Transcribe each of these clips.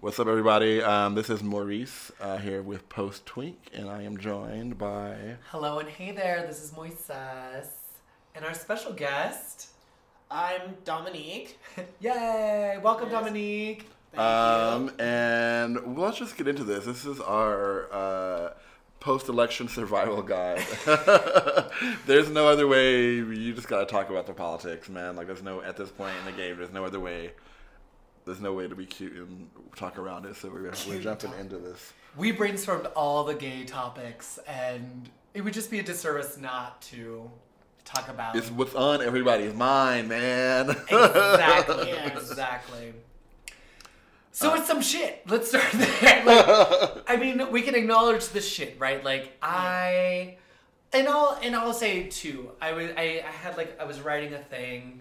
What's up, everybody? Um, this is Maurice uh, here with Post Twink, and I am joined by. Hello and hey there, this is Moises. And our special guest. I'm Dominique. Yay! Welcome, Yes. Dominique. Thank Um, you. and well, let's just get into this. This is our uh, post-election survival guide. there's no other way. You just gotta talk about the politics, man. Like, there's no at this point in the game. There's no other way. There's no way to be cute and talk around it. So we're we're jumping into this. We brainstormed all the gay topics, and it would just be a disservice not to talk about. It's what's on everybody's mind, man. exactly. Exactly. Uh, So it's some shit. Let's start there. Like, I mean, we can acknowledge the shit, right? Like I, and I'll and I'll say too. I was I, I had like I was writing a thing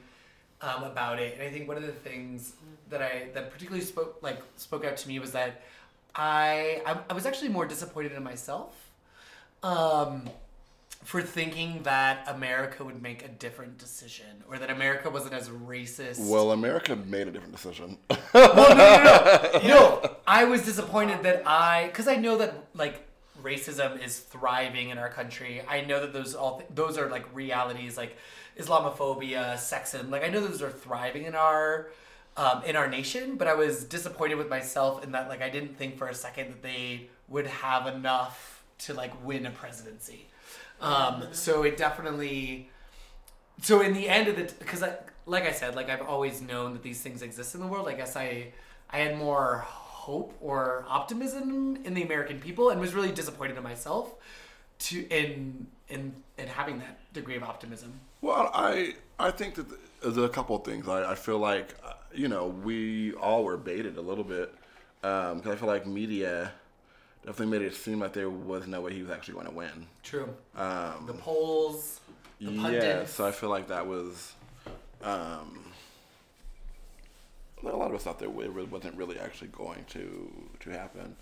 um, about it, and I think one of the things that I that particularly spoke like spoke out to me was that I I, I was actually more disappointed in myself. Um, for thinking that America would make a different decision, or that America wasn't as racist. well, America made a different decision. Well, no, no, no, no. I was disappointed that I, because I know that like racism is thriving in our country. I know that those all those are like realities, like Islamophobia, sexism. Like I know those are thriving in our um, in our nation. But I was disappointed with myself in that like I didn't think for a second that they would have enough to like win a presidency. Um, so it definitely so in the end of the because I, like i said like i've always known that these things exist in the world i guess i i had more hope or optimism in the american people and was really disappointed in myself to in in in having that degree of optimism Well, I I think that there's a couple of things. I, I feel like uh, you know we all were baited a little bit because I feel like media definitely made it seem like there was no way he was actually going to win. true Um, the polls the yeah, so I feel like that was. Um, a lot of us thought that it wasn't really actually going to to happen.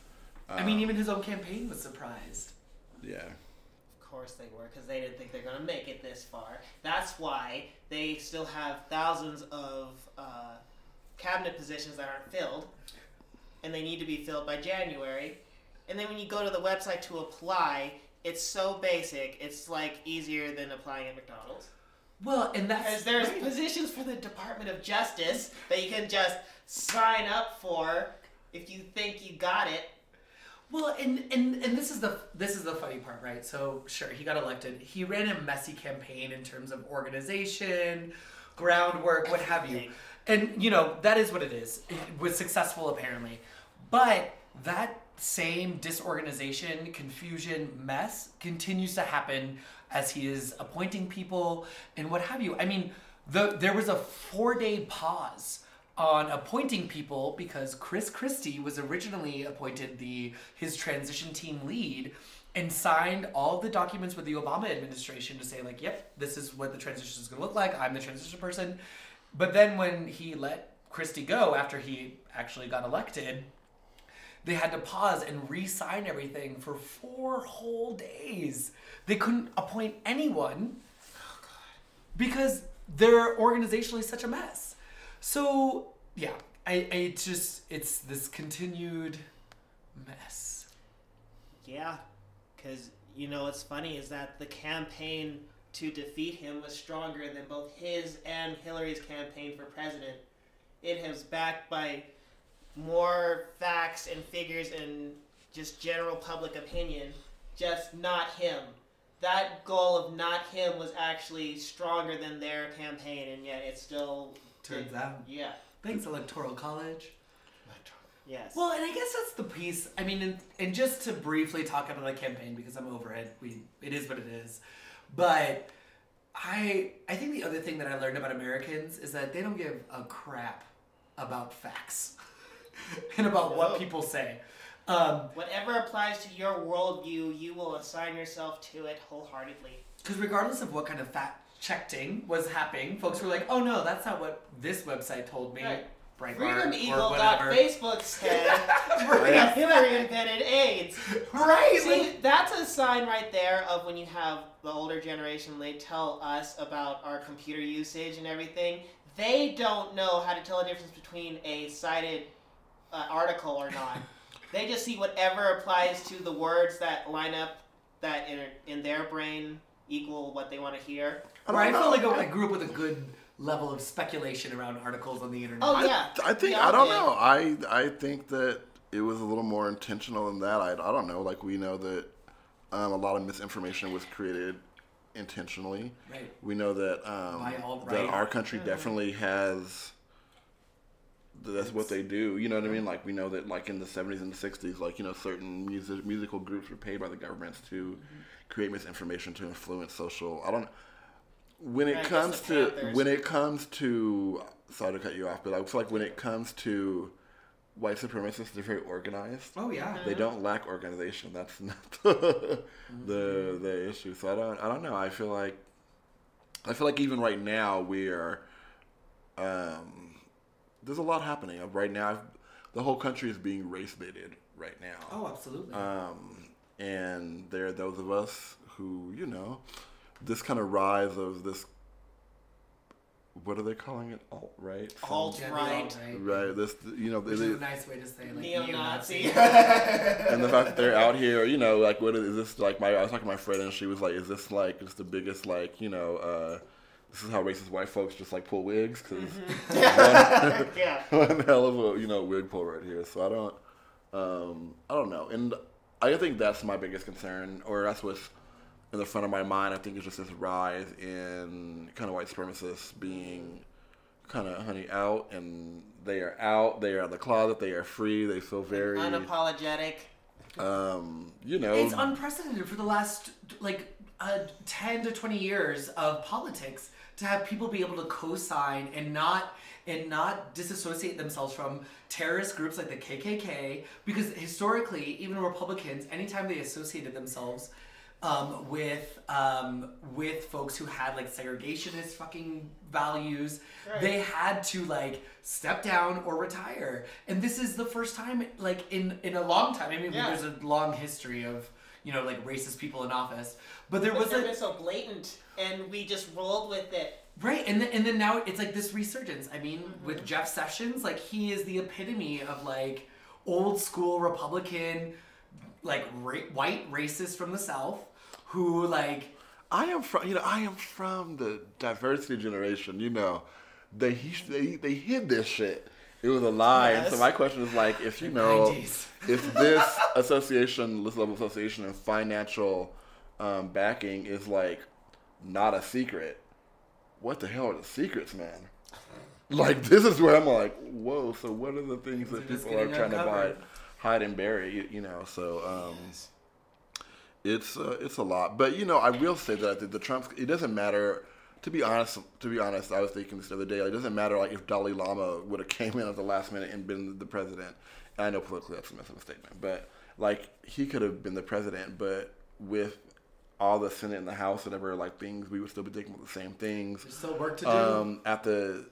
i mean even his own campaign was surprised Yeah. Of course they were, because they didn't think they're going to make it this far. That's why they still have thousands of uh, cabinet positions that aren't filled, and they need to be filled by January. And then when you go to the website to apply, it's so basic. It's like easier than applying at McDonald's. Well and that's Because there's right. positions for the Department of Justice that you can just sign up for if you think you got it. Well, and, and and this is the this is the funny part, right? So sure, he got elected. He ran a messy campaign in terms of organization, groundwork, what have you. And you know that is what it is. It was successful apparently, but that same disorganization, confusion, mess continues to happen as he is appointing people and what have you. I mean, the there was a four day pause on appointing people because Chris Christie was originally appointed the his transition team lead and signed all the documents with the Obama administration to say like, yep, this is what the transition is going to look like. I'm the transition person. But then when he let Christie go after he actually got elected, they had to pause and re-sign everything for four whole days. They couldn't appoint anyone oh, because they're organizationally such a mess. So yeah, I, I it's just it's this continued mess. Yeah, because you know what's funny is that the campaign to defeat him was stronger than both his and Hillary's campaign for president. It was backed by more facts and figures and just general public opinion, just not him. That goal of not him was actually stronger than their campaign, and yet it still Turns did- out. Yeah. Thanks, Electoral College. Yes. Well, and I guess that's the piece. I mean, and, and just to briefly talk about the campaign because I'm over it. We it is what it is. But I I think the other thing that I learned about Americans is that they don't give a crap about facts and about what people say. Um, Whatever applies to your worldview, you will assign yourself to it wholeheartedly. Because regardless of what kind of fact checking was happening, folks were like, "Oh no, that's not what this website told me." Right. Breitbart. FreedomEagle.facebook said that Hillary invented AIDS. Right. See, that's a sign right there of when you have the older generation, they tell us about our computer usage and everything. They don't know how to tell the difference between a cited uh, article or not. they just see whatever applies to the words that line up that in in their brain equal what they want to hear. I I don't feel like know. I grew up with a good level of speculation around articles on the internet. Oh I, yeah, I think we all I don't did. know. I I think that it was a little more intentional than that. I, I don't know. Like we know that um, a lot of misinformation was created intentionally. Right. We know that um, By that our country definitely has. That's what they do. You know what I mean? Like we know that, like in the seventies and the sixties, like you know, certain music musical groups were paid by the governments to create misinformation to influence social. I don't. When it I comes to Panthers. when it comes to sorry to cut you off, but I feel like when it comes to white supremacists, they're very organized. Oh yeah. They don't lack organization. That's not the, the Mm-hmm. the issue. So I don't I don't know. I feel like I feel like even right now we are um, there's a lot happening right now. The whole country is being race baited right now. Oh, absolutely. Um, and there are those of us who, you know, this kind of rise of this. What are they calling it? Alt right. Alt Yeah, the right. alt-right. Right. This, you know, Which is they- a nice way to say like Neo-Nazi. neo-Nazi. and the fact that they're out here, you know, like what is, is this like? My I was talking to my friend and she was like, "Is this like just the biggest like you know?" uh this is how racist white folks just like pull wigs because yeah. one hell of a you know wig pull right here. So I don't, um, I don't know, and I think that's my biggest concern, or that's what's in the front of my mind. I think it's just this rise in kind of white supremacists being kind of honey out, and they are out, they are in the closet, they are free, they feel very, Unapologetic. um, you know, It's unprecedented for the last like uh, ten to twenty years of politics to have people be able to co-sign and not and not disassociate themselves from terrorist groups like the KKK because historically even Republicans anytime they associated themselves um, with um, with folks who had like segregationist fucking values Right. they had to like step down or retire and this is the first time like in in a long time i mean Yeah. there's a long history of you know like racist people in office but there But was like so blatant, and we just rolled with it. right and then, and then now it's like this resurgence i mean Mm-hmm. with jeff sessions like he is the epitome of like old school republican like ra- white racist from the south who like I am from, you know, I am from the diversity generation. You know, they they they hid this shit. It was a lie. And so my question is like, if you know, 90s. if this association, this level of association and financial um, backing is like not a secret, what the hell are the secrets, man? Like this is where I'm like, whoa. So what are the things that Things are just people are trying to buy, hide and bury? You, know, so. Um, it's uh, it's a lot, but you know, I will say that the, the Trump. It doesn't matter. To be honest, to be honest, I was thinking this the other day. Like, it doesn't matter like if Dalai Lama would have came in at the last minute and been the president. And I know politically that's a mess of a statement, but like he could have been the president, but with all the Senate and the House, whatever, like things, we would still be thinking about the same things there's still work to do um, at the,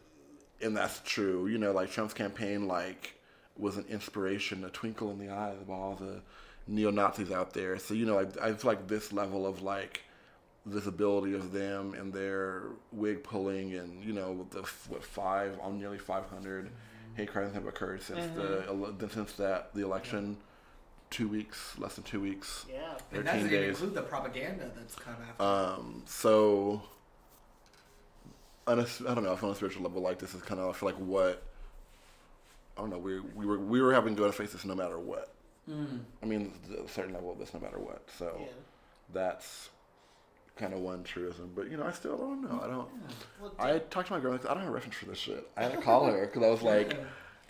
and that's true. You know, like Trump's campaign, like was an inspiration, a twinkle in the eyes of all the neo Nazis out there. So you know, I, I feel like this level of like visibility of them and their wig pulling, and you know, with the what five on nearly five hundred hate crimes have occurred since the since that the election. Two weeks, less than two weeks. Yeah. and that 13 doesn't days. include the propaganda that's come after Um, so, on a, I don't know, if on a spiritual level, like this is kind of, I feel like what, I don't know, we, we were we were having to go to face this no matter what. Mm. I mean, a certain level of this no matter what. So Yeah. that's kind of one truism. But you know, I still don't know. I don't. Well, I talked to my girl. Like, I don't have a reference for this shit. I had to call her because I was like,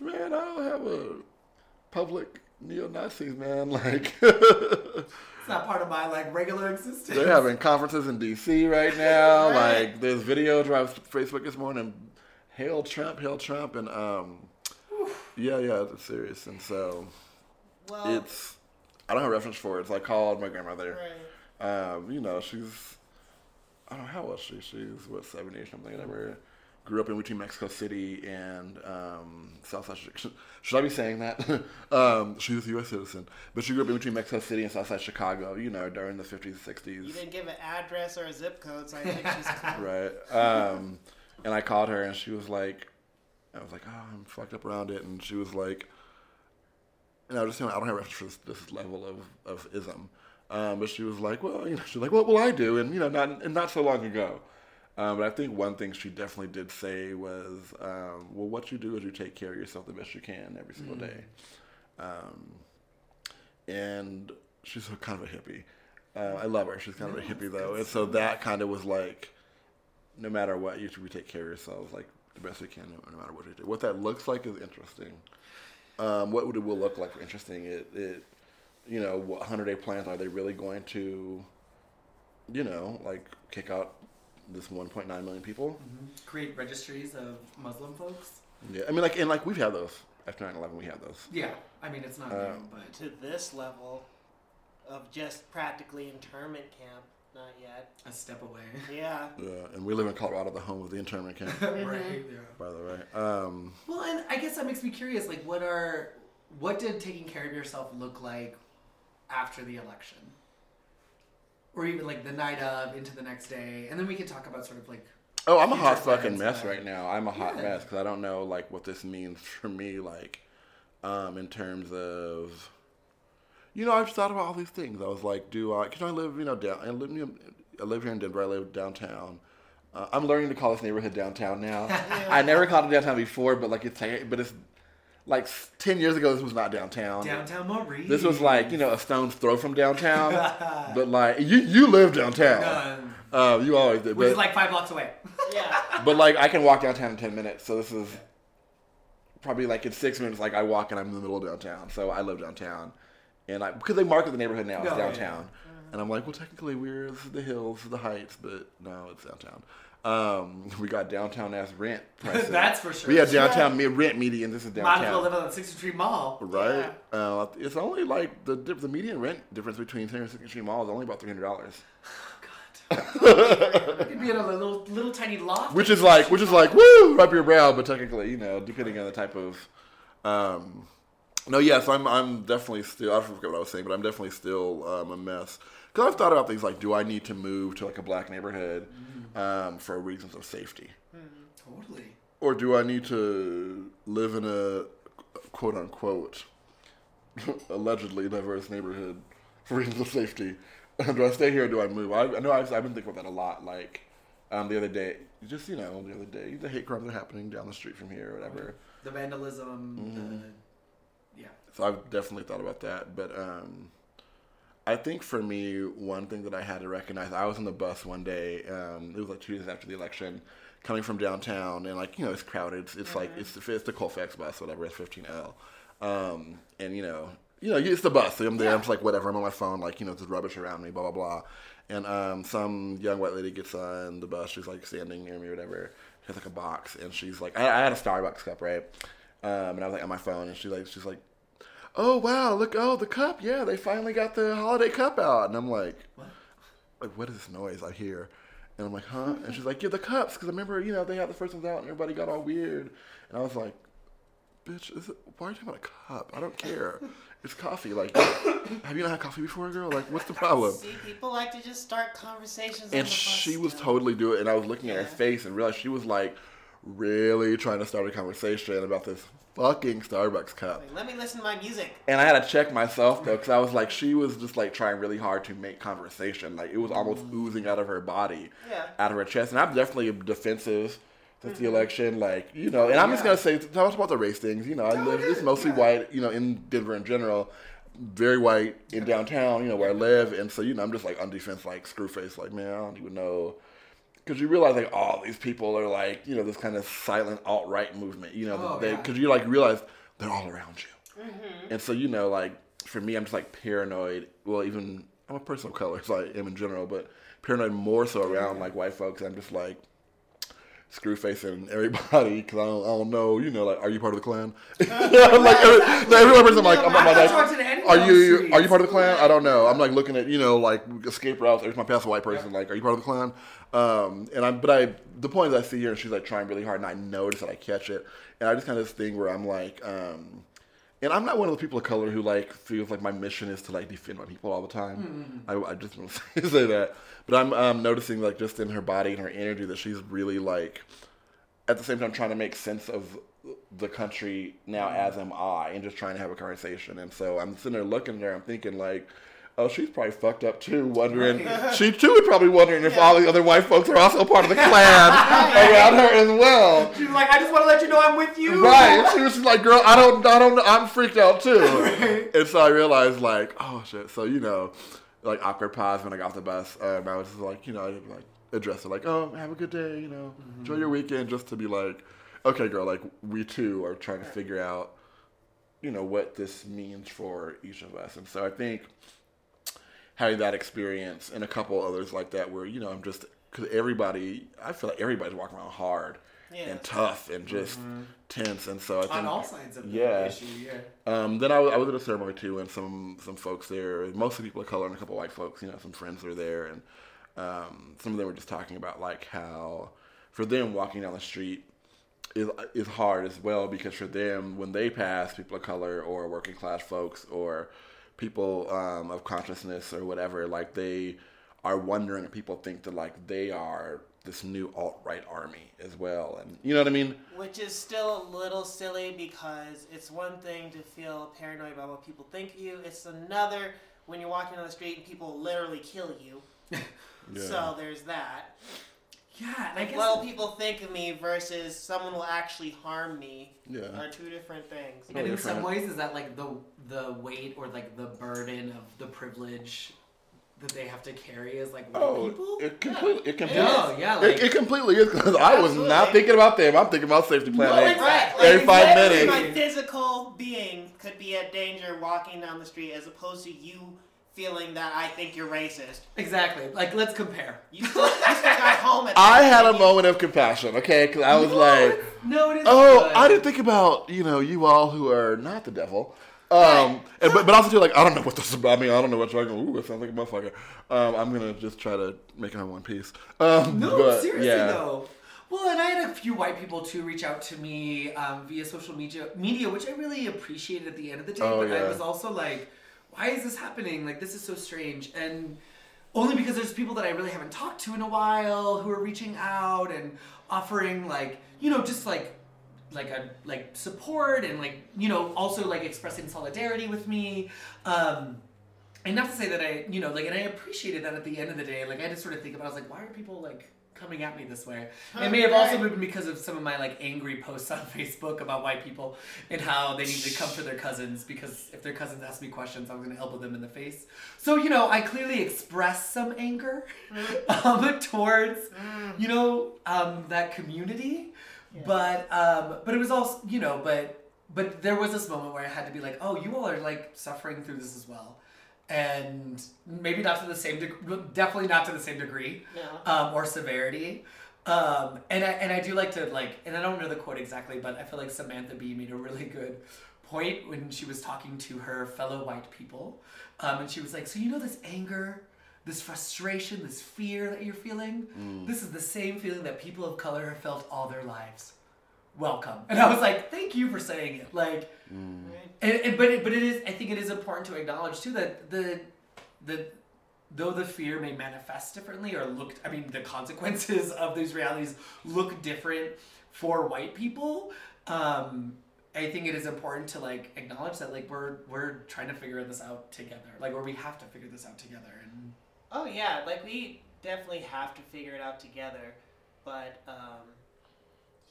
man, I don't have a public neo Nazis, man. Like. it's not part of my like regular existence They're having conferences in DC right now. Right. Like there's videos where I was Facebook this morning. Hail Trump, hail Trump, and um, yeah, yeah, it's serious. And so well, it's I don't have a reference for it. So I called my grandmother. right. Um, you know, she's I don't know how old is she. She's what seventy or something. Whatever. Grew up in between Mexico City and um, Southside. Chi- Should I be saying that? um, she's a U.S. citizen, but she grew up in between Mexico City and South Southside Chicago. You know, during the fifties, sixties. You didn't give an address or a zip code, so I think she's right? Um, and I called her, and she was like, I was like, oh, I'm fucked up around it, and she was like, and I was just saying I don't have reference for this, this level of of ism. Um, but she was like, well, you know, she's like, well, well, I do, and you know, not and not so long ago. Um, but I think one thing she definitely did say was, um, well, what you do is you take care of yourself the best you can every single day. Um, and she's a- kind of a hippie. Uh, I love her. She's kind of a hippie though, and so that kind of was like, no matter what, you should take care of yourselves like the best you can, no, no matter what you do. What that looks like is interesting. Um, what would it will look like? Interesting. It, it you know, what hundred day plans are they really going to, you know, like kick out this 1.9 million people? Create registries of Muslim folks. Yeah, I mean, like, and like we've had those after 9/11, we had those. Yeah, I mean it's not Um, new, but To this level of just practically internment camp, not yet. a step away. Yeah. Yeah, and we live in Colorado, the home of the internment camp, right. Yeah. by the way. Um, Well, and I guess that makes me curious. Like, what are what did taking care of yourself look like after the election, or even like the night of into the next day, and then we can talk about sort of like oh, I'm a hot fucking mess uh, right now. I'm a hot yeah. mess because I don't know like what this means for me, like, um, in terms of. You know, I've thought about all these things. I was like, do I? Can I live? You know, down. I live. I live here in Denver. I live downtown. Uh, I'm learning to call this neighborhood downtown now. I never called it downtown before, but like it's but it's like ten years ago. This was not downtown. downtown Maurice. This was like you know a stone's throw from downtown, but like you you live downtown. Um, Uh, you always did, which but is like five blocks away. Yeah. but like I can walk downtown in ten minutes. So this is probably like in six minutes. Like I walk and I'm in the middle of downtown. So I live downtown, and I because they market the neighborhood now as No, yeah. downtown, and I'm like, well, technically we're the hills, the heights, but no, it's downtown. Um, we got downtown ass rent prices. That's for sure. we have downtown mid rent median. This is Might as well downtown. live on the 16th Street Mall. Right. Uh, it's only like the the median rent difference between San Francisco Street Mall is only about three hundred dollars, God. You'd be in a little little tiny loft. which is like which is like woo rub your brow, but technically you know depending on the type of. Um, no, yes, I'm I'm definitely still I forget what I was saying, but I'm definitely still um, a mess because I've thought about things like do I need to move to like a black neighborhood um, for reasons of safety. totally. or do I need to live in a quote unquote allegedly diverse neighborhood for reasons of safety? do I stay here or do I move? I, I know I've, I've been thinking about that a lot. Like um, the other day, just you know, the other day, the hate crimes are happening down the street from here or whatever. The vandalism. Mm-hmm. The, yeah. So I've definitely thought about that. But um, I think for me, one thing that I had to recognize, I was on the bus one day. Um, it was like two days after the election, coming from downtown, and like you know, it's crowded. It's, it's like it's the it's the Colfax bus, whatever. It's 15L, um, and you know, you know, it's the bus. So I'm there. I'm just like whatever. I'm on my phone, like you know, there's rubbish around me, blah blah blah. And um, some young white lady gets on the bus. She's like standing near me, or whatever. She has like a box, and she's like, I, I had a Starbucks cup, right? Um, and I was like on my phone, and she's like, she's like, oh wow, look, oh the cup, yeah, they finally got the holiday cup out, and I'm like, What? like what is this noise I hear? And I'm like, huh? And she's like, yeah, the cups, because I remember, you know, they had the first ones out, and everybody got all weird, and I was like, bitch, is it, why are you talking about a cup? I don't care. It's coffee. Like, have you not had coffee before, girl? Like, what's the problem? See, people like to just start conversations. on And the bus she was totally doing it, and I was looking at her face and realized she was like really trying to start a conversation about this fucking Starbucks cup. Like, Let me listen to my music. And I had to check myself though, because I was like, she was just like trying really hard to make conversation. Like it was almost mm. oozing out of her body, Yeah. out of her chest. And I'm definitely defensive since the mm-hmm. election. Like you know, and I'm just gonna say, talk about the race things. You know, I live. It's mostly white. You know, in Denver in general, very white in downtown. You know where I live, and so you know, I'm just like on defense, like screw face. Like man, I don't even know. Because you realize like all these people are like you know this kind of silent alt right movement. You know, Oh, they yeah. because you like realize they're all around you. Mm-hmm. And so, you know, like for me, I'm just like paranoid. Well, even I'm a person of color, so I am in general, but paranoid more so around like white folks. I'm just like screw facing everybody because I don't, I don't know. You know, like, are you part of the Klan? I'm like every, no, every person, I'm like, I'm, I'm like, are you are you part of the clan? I don't know. I'm like looking at you know like escape routes. Every time I pass a white person, like, are you part of the clan? Um, and I'm, but I, the point is, I see her and she's like trying really hard, and I notice that I catch it, and I just kind of this thing where I'm like, um, and I'm not one of the people of color who like feels like my mission is to like defend my people all the time. I, I just don't say that, but I'm um, noticing like just in her body and her energy that she's really like, at the same time trying to make sense of the country now as am I, and just trying to have a conversation. And so I'm sitting there looking there, I'm thinking like, oh, she's probably fucked up too, wondering. she too is probably wondering if all the other white folks are also part of the clan around her as well. She's like, I just want to let you know I'm with you. Right. She was like, girl, I don't, I don't, I'm freaked out too. And so I realized, like, oh shit. So you know, like awkward pause when I got off the bus. Um, I was just like, you know, I didn't like address it like, oh, have a good day, you know, enjoy your weekend, just to be like, okay, girl, like we too are trying to figure out, you know, what this means for each of us. And so I think having that experience and a couple others like that, where you know, I'm just because everybody, I feel like everybody's walking around hard Yeah. and tough and just tense, and so I think On all sides of the Yeah. issue, yeah. um, then I, was- I was at a ceremony too, and some some folks there, mostly people of color and a couple white folks. You know, some friends were there, and um, some of them were just talking about like how for them walking down the street is is hard as well because for them when they pass people of color or working class folks or people um, of consciousness or whatever, like they are wondering if people think that like they are this new alt right army as well, and you know what I mean. Which is still a little silly because it's one thing to feel paranoid about what people think of you. It's another when you're walking down the street and people literally kill you. Yeah. So there's that. Yeah, and I guess What will people think of me versus someone will actually harm me Yeah. are two different things. And in some ways, is that like the the weight or like the burden of the privilege that they have to carry as like white Oh, people? it completely, it completely, no, oh, yeah, it, like it completely is because I was not thinking about them. I'm thinking about safety plan. No, Hey, exactly. Every five literally minutes. My physical being could be at danger walking down the street as opposed to you feeling that I think you're racist. exactly. Like let's compare. You still, you still got home at I had a moment of compassion, okay? Because I was No, like, no, it is. oh, good. I didn't think about you know you all who are not the devil. Um, and, but, but also too like I don't know what this is about. I mean I don't know what you're going. Ooh, it sounds like a motherfucker. Um, I'm gonna just try to make it in one piece. Um, No, but, seriously yeah. though. Well, and I had a few white people too reach out to me um, via social media, media, which I really appreciated at the end of the day. Oh, but I was also like, why is this happening? Like, this is so strange. And only because there's people that I really haven't talked to in a while who are reaching out and offering like, you know, just like like a like support and like you know also like expressing solidarity with me. Um and not to say that i you know like and i appreciated that at the end of the day. Like i to sort of think about i was like why are people like coming at me this way. It may have also been because of some of my like angry posts on facebook about white people and how they need to come for their cousins because if their cousins ask me questions i'm going to elbow them in the face. So you know i clearly expressed some anger um, towards you know um, that community. But um, but it was also you know but but there was this moment where I had to be like oh you all are like suffering through this as well and maybe not to the same degree definitely not to the same degree No. um, or severity um, and I and I do like to like and I don't know the quote exactly but I feel like Samantha Bee made a really good point when she was talking to her fellow white people um, and she was like so you know this anger this frustration, this fear that you're feeling, this is the same feeling that people of color have felt all their lives. Welcome. And I was like, thank you for saying it. Like, Right? and, and, but it, but it is. I think it is important to acknowledge too that the the though the fear may manifest differently or look. I mean, the consequences of these realities look different for white people. Um, I think it is important to like acknowledge that like we're we're trying to figure this out together. Like, where we have to figure this out together. And Oh yeah, like we definitely have to figure it out together, but um,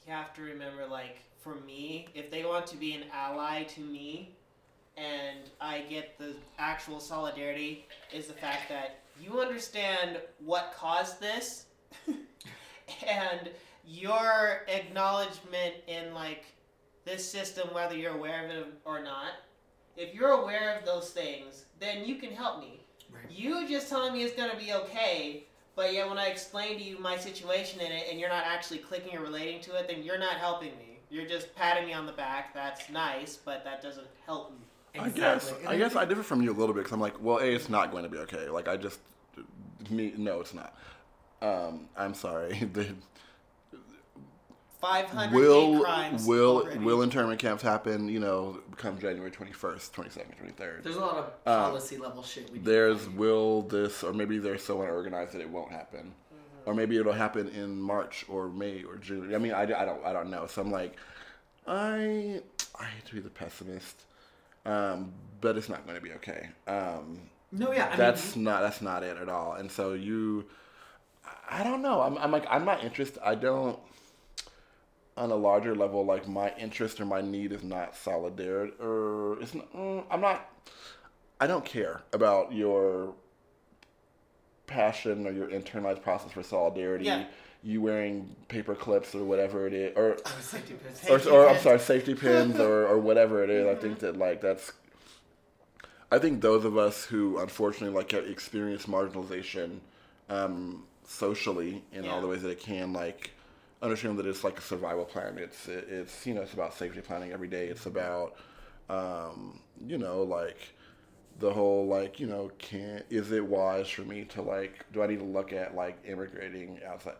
you have to remember, like for me, if they want to be an ally to me, and I get the actual solidarity, is the fact that you understand what caused this, and your acknowledgement in like this system, whether you're aware of it or not. If you're aware of those things, then you can help me. Right. You just telling me it's gonna be okay, but yet when I explain to you my situation in it and you're not actually clicking or relating to it, then you're not helping me. You're just patting me on the back. That's nice, but that doesn't help me. I guess And I guess I differ from you a little bit because I'm like, well, a, it's not going to be okay. Like I just me, no, it's not. Um, I'm sorry. The, 500 will crimes. will already. will internment camps happen? You know, come January 21st, 22nd, 23rd. There's a lot of policy level shit. We There's find. will this or maybe they're so unorganized that it won't happen, or maybe it'll happen in March or May or June. I mean, I, I don't I don't know. So I'm like, I I hate to be the pessimist, um, but it's not going to be okay. Um, No, yeah, I that's mean, not that's not it at all. And so you, I don't know. I'm, I'm like I'm not interested. I don't. On a larger level, like my interest or my need is not solidarity, or it's not. mm, I'm not. I don't care about your passion or your internalized process for solidarity. Yeah. You wearing paper clips or whatever it is, or was safety pits. or, or I'm sorry, safety pins or, or whatever it is. I think that like that's. I think those of us who unfortunately like have experienced marginalization, um, socially in all the ways that it can, like understand that it's like a survival plan. It's it's you know it's about safety planning every day. It's about um, you know like the whole like you know can is it wise for me to like do I need to look at like immigrating outside?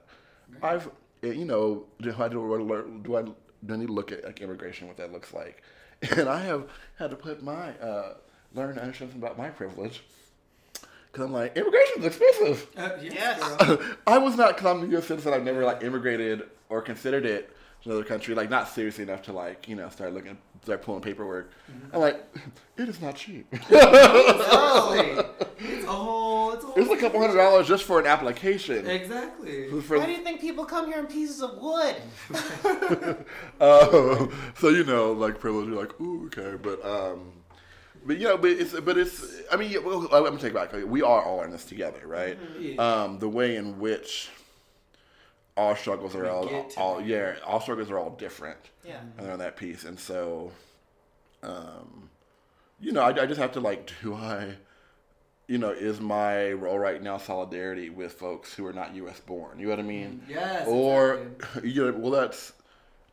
I've eh, you know do I do, I- do I do I need to look at like immigration what that looks like? And I have had to put my uh, learn to understand something about my privilege because I'm like immigration is expensive. Uh, yes, Yes. I was not because I'm a U.S. citizen. I've never like immigrated or considered it to another country, like not seriously enough to like you know start looking, start pulling paperwork. I'm like, it is not cheap. Exactly. It's a whole. It's a whole. it's a couple hundred dollars just for an application. Exactly. For- Why do you think people come here in pieces of wood? Uh, so you know, like privilege, you're like, ooh, okay, but um, but you know, but it's but it's. I mean, yeah, well, let me take it back. We are all in this together, right? Yeah. Um, the way in which all struggles are all, all yeah, all struggles are all different. Yeah. and they're on that piece. And so, um, you know, I, I just have to like, do I, you know, is my role right now solidarity with folks who are not U.S. born? You know what I mean? Yes. Or, exactly. you know, well, that's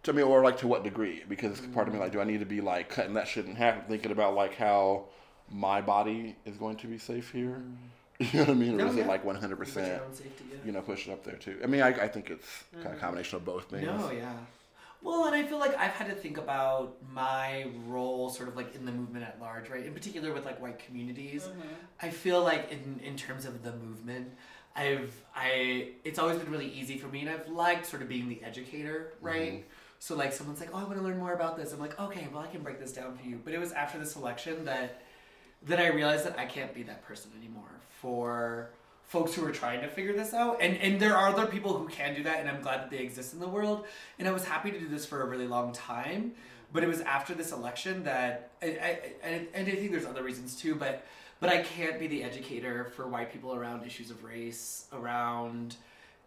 to me, or like to what degree? Because part of me, like, do I need to be like cutting that shit in half, thinking about like how my body is going to be safe here? You know what I mean? Or No, is yeah. it like one hundred Put your percent? own safety, yeah. You know, push it up there too. I mean, I, I think it's kind of a mm-hmm. combination of both things. No, yeah. Well, and I feel like I've had to think about my role sort of like in the movement at large, right? In particular with like white communities. Mm-hmm. I feel like in in terms of the movement, I've I it's always been really easy for me and I've liked sort of being the educator, mm-hmm. right? So like someone's like, "Oh, I want to learn more about this." I'm like, "Okay, well, I can break this down for you." But it was after this election that that I realized that I can't be that person anymore for folks who are trying to figure this out. And and there are other people who can do that, and I'm glad that they exist in the world. And I was happy to do this for a really long time. But it was after this election that I, I, and, and I think there's other reasons too. But but I can't be the educator for white people around issues of race, around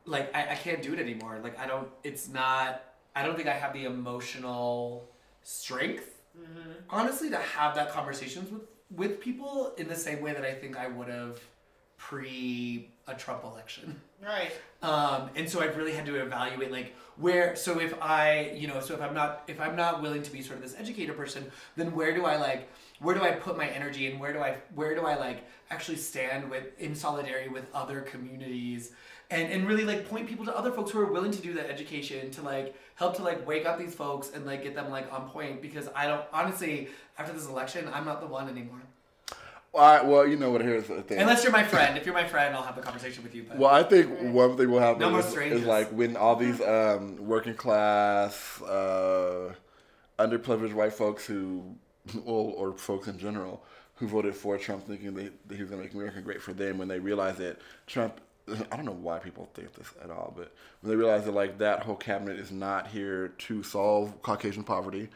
like I, I can't do it anymore. Like I don't. It's not. I don't think I have the emotional strength mm-hmm. honestly to have that conversations with with people in the same way that I think I would have pre a Trump election. Right. Um, and so I've really had to evaluate like where so if I you know so if I'm not if I'm not willing to be sort of this educator person then where do I like where do I put my energy and where do I where do I like actually stand with in solidarity with other communities and and really like point people to other folks who are willing to do that education to like help to like wake up these folks and like get them like on point because I don't honestly after this election I'm not the one anymore All right, well, you know what? Here's the thing. unless you're my friend if you're my friend I'll have the conversation with you but Well, I think one thing will happen No more is, strangers. is like when all these um, working class, uh, underprivileged white folks who, well, or folks in general, who voted for Trump thinking they, that he was going to make America great for them, when they realize that Trump, I don't know why people think this at all, but when they realize that like that whole cabinet is not here to solve Caucasian poverty.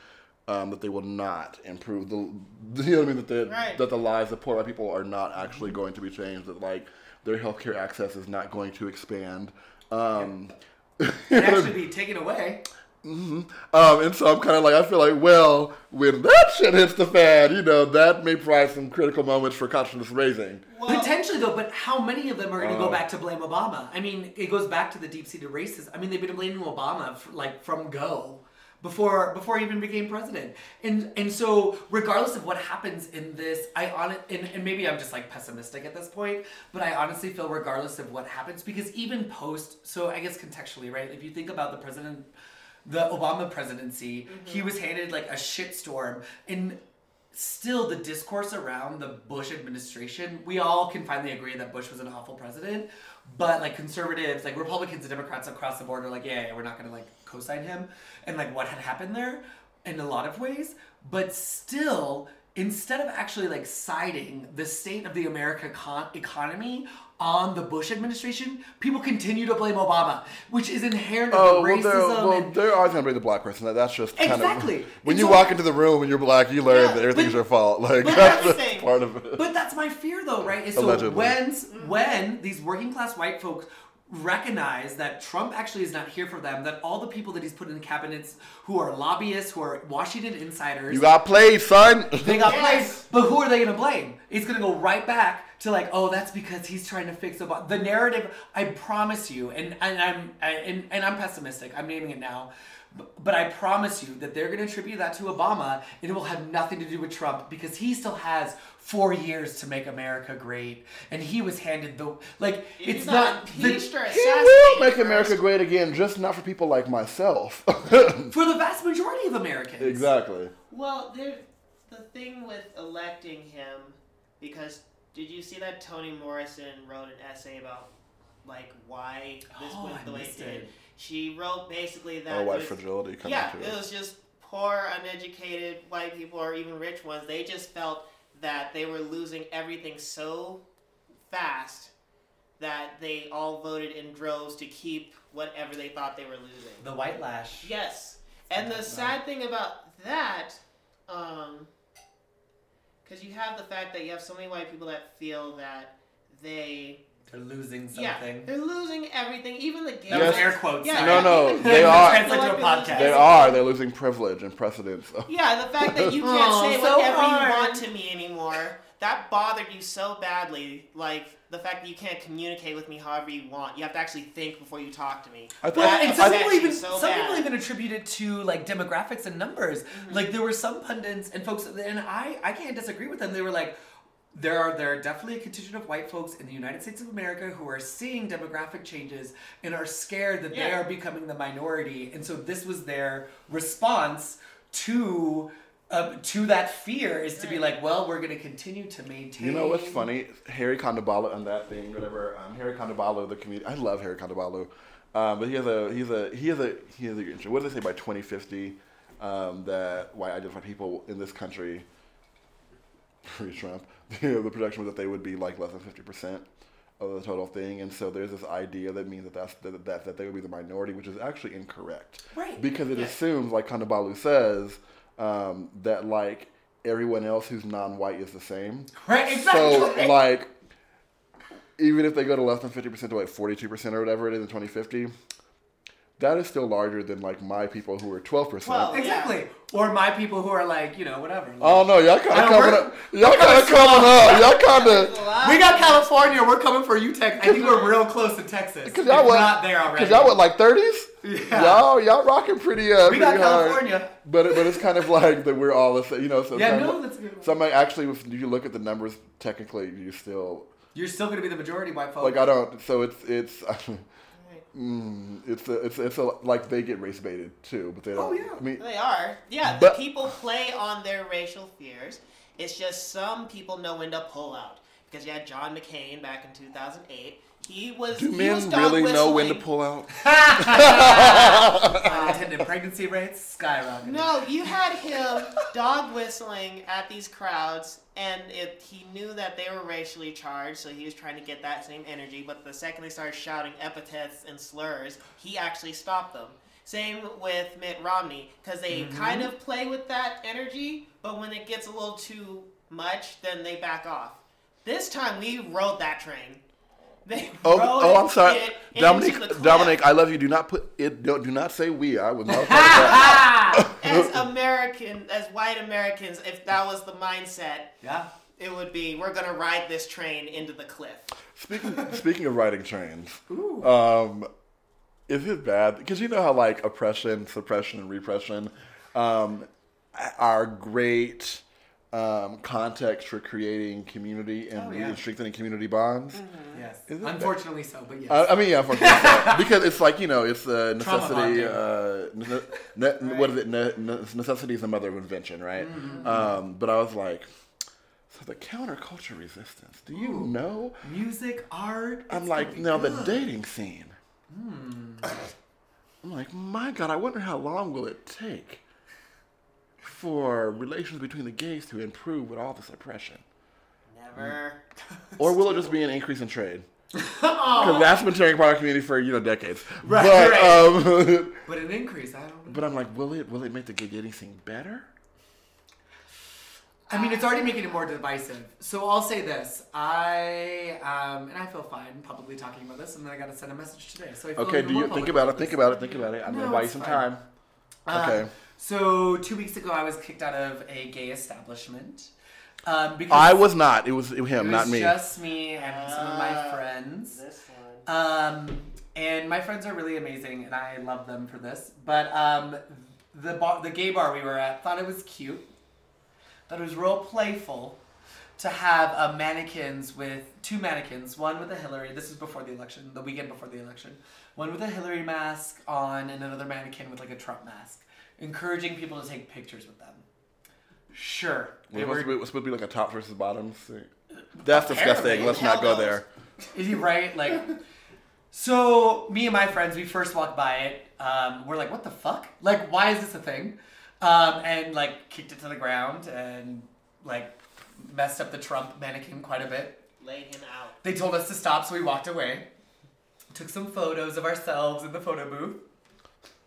Um, that they will not improve the, you know what I mean? That the, Right. that the lives of poor white people are not actually going to be changed. That like their healthcare access is not going to expand. Um, and actually be taken away um, and so I'm kind of like, I feel like, well, when that shit hits the fan, you know, that may provide some critical moments for consciousness raising. Well, Potentially though, but how many of them are going to Oh. go back to blame Obama? I mean, it goes back to the deep-seated racism. I mean, they've been blaming Obama f like from go before before he even became president. And and so regardless of what happens in this, I on and, and maybe I'm just like pessimistic at this point, but I honestly feel regardless of what happens because even post, so I guess contextually, right? If you think about the president the Obama presidency, mm-hmm. he was handed like a shitstorm and still the discourse around the Bush administration, we all can finally agree that Bush was an awful president, but like conservatives, like Republicans and Democrats across the board are like, yeah, yeah we're not to like co-sign him and like what had happened there. in a lot of ways, but still, instead of actually like citing the state of the American econ- economy on the Bush administration, people continue to blame Obama, which is inherent of Oh, the well, racism. they're, well, and, they're always gonna be the black person. That's just kind Exactly. of when And you so- walk into the room and you're black, you learn Yeah, that everything's but- your fault. Like but that's just everything. part of it. But that's my fear, though, right? Is so Allegedly. when mm. when these working class white folks recognize that Trump actually is not here for them, that all the people that he's put in cabinets who are lobbyists, who are Washington insiders, you got played, son. they got Yes. blamed. But who are they going to blame? It's going to go right back to like, oh, that's because he's trying to fix Obama. The narrative, I promise you, and, and I'm I, and, and I'm pessimistic. I'm naming it now. But, I promise you that they're going to attribute that to Obama, and it will have nothing to do with Trump because he still has four years to make America great, and he was handed the like. He's it's not not the, He will make America great again, just not for people like myself. for the vast majority of Americans. exactly. Well, there, the thing with electing him, because did you see that Toni Morrison wrote an essay about like why this Oh, went the way it did? It. She wrote basically that Or white it was- fragility coming yeah, to it it. was just poor, uneducated white people or even rich ones. They just felt that they were losing everything so fast that they all voted in droves to keep whatever they thought they were losing. The white lash. Yes. And the sad thing about that, um, because you have the fact that you have so many white people that feel that they, They're losing yeah, something. they're losing everything, even the gay. That was Yes. air quotes. Yeah. No, no, they are- Translate to a They're podcast. They are. They're losing privilege and precedence. Yeah, the fact that you can't Oh, say so whatever hard. you want to me anymore, that bothered you so badly. Like the fact that you can't communicate with me however you want. You have to actually think before you talk to me. I think- Well, That and some people even so some people even attribute it to like demographics and numbers. Mm-hmm. Like there were some pundits and folks, and I I can't disagree with them. They were like, there are there are definitely a contingent of white folks in the United States of America who are seeing demographic changes and are scared that they are becoming the minority, and so this was their response to. Uh, to that fear is to be like, well, we're going to continue to maintain. You know what's funny? Hari Kondabolu on that thing, whatever. Um, Hari Kondabolu, the comedian. I love Hari Kondabolu, um, but he has a he's a he has a he has a. What do they say by 2050 um, that white identified people in this country, pre Trump, you know, the projection was that they would be like less than 50 percent of the total thing, and so there's this idea that means that that's that that, that they would be the minority, which is actually incorrect Right. because it Yeah. assumes, like Kondabolu says, um, that like everyone else who's non-white is the same. Right, exactly. So like, even if they go to less than fifty percent to like forty-two percent or whatever it is in twenty fifty, that is still larger than like my people who are twelve percent. Well, exactly. Or my people who are like, you know, whatever. Oh no, y'all kind of coming up. Y'all kind of coming up. Y'all kind of. We got California. We're coming for you, Texas. I think we're real close to Texas. Cause y'all what? not there already. Cause y'all what like thirties? Yeah. Y'all y'all rocking pretty uh we pretty got hard. California. But it, but it's kind of like that we're all the same, you know. So Yeah, kind of no, like- that's a good one. So I'm like, actually, if you look at the numbers, technically, you still You're still going to be the majority white folks. like I don't. So it's it's. Mm, it's a, it's it's a, like they get race baited too, but they don't. Oh, yeah. I mean, They are. Yeah, But- the people play on their racial fears. It's just some people know when to pull out. Because you had John McCain back in 2008. He was. do he was men dog really know when to pull out? Unintended pregnancy rates skyrocketing. No, you had him dog whistling at these crowds, and it, he knew that they were racially charged, so he was trying to get that same energy. But the second they started shouting epithets and slurs, he actually stopped them. Same with Mitt Romney, because they Mm-hmm. kind of play with that energy, but when it gets a little too much, then they back off. This time we rode that train. They Oh, oh, I'm sorry, it into the Dominic. cliff. Dominic, I love you. Do not put it. Don't do not say we. I was not. a part that. as American, as white Americans, if that was the mindset, Yeah. it would be we're gonna ride this train into the cliff. Speaking speaking of riding trains, Ooh. um, is it bad? Because you know how like oppression, suppression, and repression um, are great um, context for creating community and Oh, yeah. strengthening community bonds. yes. Is it Unfortunately so, but yes. I, I mean, yeah, unfortunately, so. because it's like you know, it's a necessity. Uh, ne- ne- What is it? Ne- ne- necessity is the mother of invention, right? Mm-hmm. Um, but I was like, so the counterculture resistance. Do you Ooh. know? Music, art. I'm it's like, gonna now the dating scene. Hmm. I'm like, my God, I wonder how long will it take for relations between the gays to improve with all this oppression? Never. Or will it just be an increase in trade? Because that's been tearing apart our community for you know decades. Right, but right. um, But an increase, I don't know. but I'm like, will it will it make the gay dating scene better? I mean, it's already making it more divisive. So I'll say this: I um, and I feel fine publicly talking about this, and then I got to send a message today. So I feel Okay, do you think public about it? Think about it. Think about it. I'm No, gonna buy you some fine. time. Um, Okay. So two weeks ago, I was kicked out of a gay establishment um, because I was not. It was him, it not was me. just me and some of my Ah. friends. This one. Um, and my friends are really amazing, and I love them for this. But um, the bar, the gay bar we were at, thought it was cute. Thought it was real playful to have uh, mannequins with two mannequins, one with a Hillary. This is before the election, the weekend before the election. One with a Hillary mask on, and another mannequin with like a Trump mask, encouraging people to take pictures with them. Sure, It they was, were supposed to be- it was supposed to be like a top versus bottoms. thing. That's disgusting. Let's not go there. Is he right? Like, so me and my friends, we first walked by it. Um, we're like, what the fuck? Like, why is this a thing? Um, and like kicked it to the ground and like messed up the Trump mannequin quite a bit. Laid him out. They told us to stop, so we walked away. Took some photos of ourselves in the photo booth.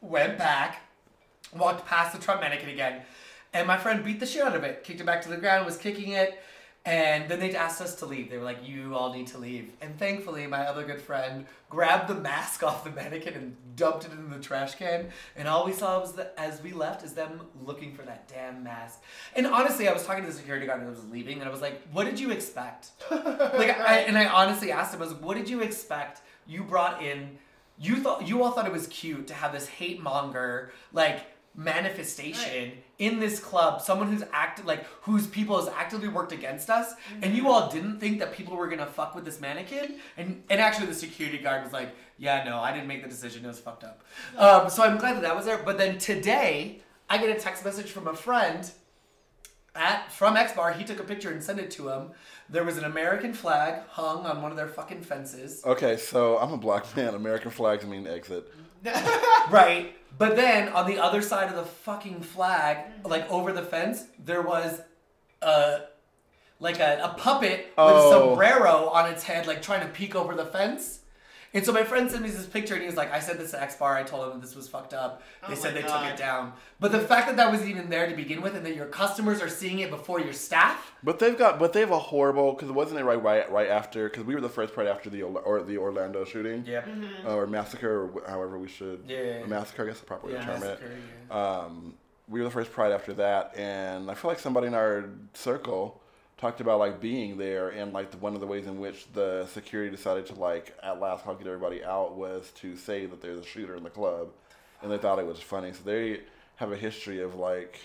Went back. Walked past the Trump mannequin again. And my friend beat the shit out of it. Kicked it back to the ground, was kicking it. And then they asked us to leave. They were like, you all need to leave. And thankfully, my other good friend grabbed the mask off the mannequin and dumped it in the trash can. And all we saw was that as we left is them looking for that damn mask. And honestly, I was talking to the security guard as I was leaving, and I was like, what did you expect? like I, and I honestly asked him, I was like, what did you expect? You brought in, you thought you all thought it was cute to have this hate monger like manifestation in this club. Someone who's acted like whose people has actively worked against us, and you all didn't think that people were gonna fuck with this mannequin. And and actually, the security guard was like, yeah, no, I didn't make the decision. It was fucked up. Um, so I'm glad that that was there. But then today, I get a text message from a friend at from X Bar, he took a picture and sent it to him. There was an American flag hung on one of their fucking fences. Okay, so I'm a black man. American flags mean exit. Right. But then on the other side of the fucking flag, like over the fence, there was a like a, a puppet with a Oh. sombrero on its head, like trying to peek over the fence. And so my friend sent me this picture, and he was like, "I sent this to X Bar. I told him that this was fucked up. They Oh said they God. took it down. But the fact that that was even there to begin with, and that your customers are seeing it before your staff, But they've got, but they have a horrible because wasn't it right, right, right after? Because we were the first right after the or the Orlando shooting, yeah, uh, or massacre, or however we should. Yeah. or massacre. I guess the proper way to yeah, term it. massacre, yeah. um, we were the first pride after that, and I feel like somebody in our circle talked about like being there, and like the, one of the ways in which the security decided to like at last call get everybody out was to say that there's a shooter in the club, and they thought it was funny. So they have a history of like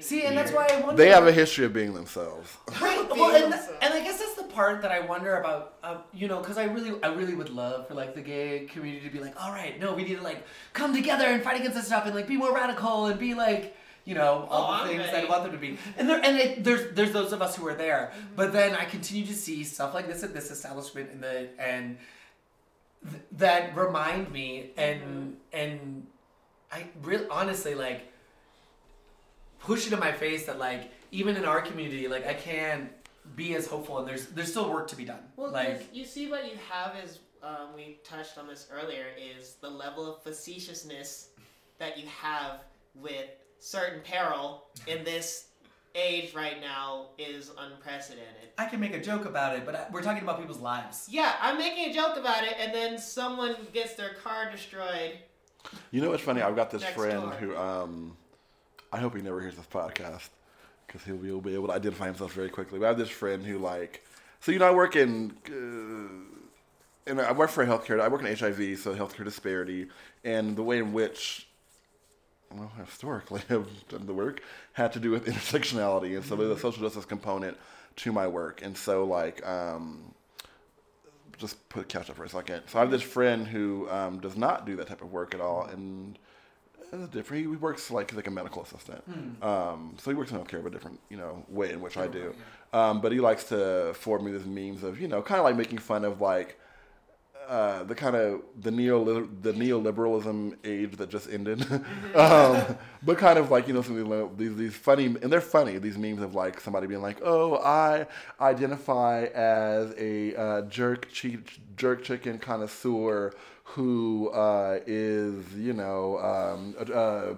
See, and that's why I wonder. they have a history of being themselves. Right. Well, and, and I guess that's the part that I wonder about. Uh, you know, because I really, I really would love for like the gay community to be like, all right, no, we need to like come together and fight against this stuff and like be more radical and be like. You know all Oh, the things ready. I want them to be, and there and it, there's there's those of us who are there, but then I continue to see stuff like this at this establishment, and the and th- that remind me, and and I really honestly like push it in my face that like even in our community like I can be as hopeful and there's there's still work to be done. Well, like you see what you have is um, we touched on this earlier is the level of facetiousness that you have with certain peril in this age right now is unprecedented. I can make a joke about it, but I, we're talking about people's lives. Yeah, I'm making a joke about it, and then someone gets their car destroyed. You know what's funny? I've got this friend door. who um, I hope he never hears this podcast because he'll be, he'll be able to identify himself very quickly. But I have this friend who like, so you know, I work in, uh, and I work for a healthcare. I work in HIV, so healthcare disparity, and the way in which, well, historically, I've done the work had to do with intersectionality, and so there's a social justice component to my work, and so like. Um, just put a catch up for a second. So I have this friend who um, does not do that type of work at all, and it's different. He works like like a medical assistant. Um, so he works in healthcare, but different, you know, way in which I do. Um, but he likes to forward me these memes of, you know, kind of like making fun of like uh, the kind of the neo the neoliberalism age that just ended, um, but kind of like you know some of these these funny and they're funny these memes of like somebody being like, oh, I identify as a uh, jerk che- jerk chicken connoisseur who uh, is you know um, a,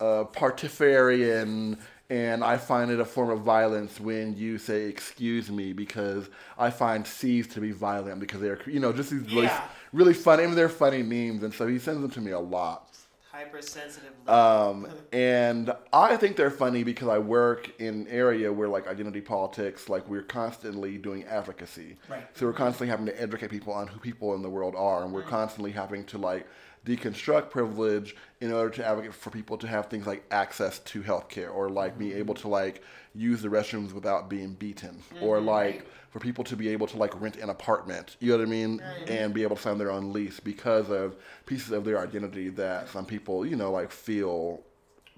a, a partifarian and I find it a form of violence when you say "excuse me" because I find C's to be violent because they're you know just these really Yeah. really funny. I mean, they're funny memes, and so he sends them to me a lot. Hypersensitive. Um, and I think they're funny because I work in an area where like identity politics, like we're constantly doing advocacy. Right. So we're constantly having to educate people on who people in the world are, and we're constantly having to like deconstruct privilege in order to advocate for people to have things like access to healthcare or like be able to like use the restrooms without being beaten or like for people to be able to like rent an apartment you know what i mean and be able to sign their own lease because of pieces of their identity that some people you know like feel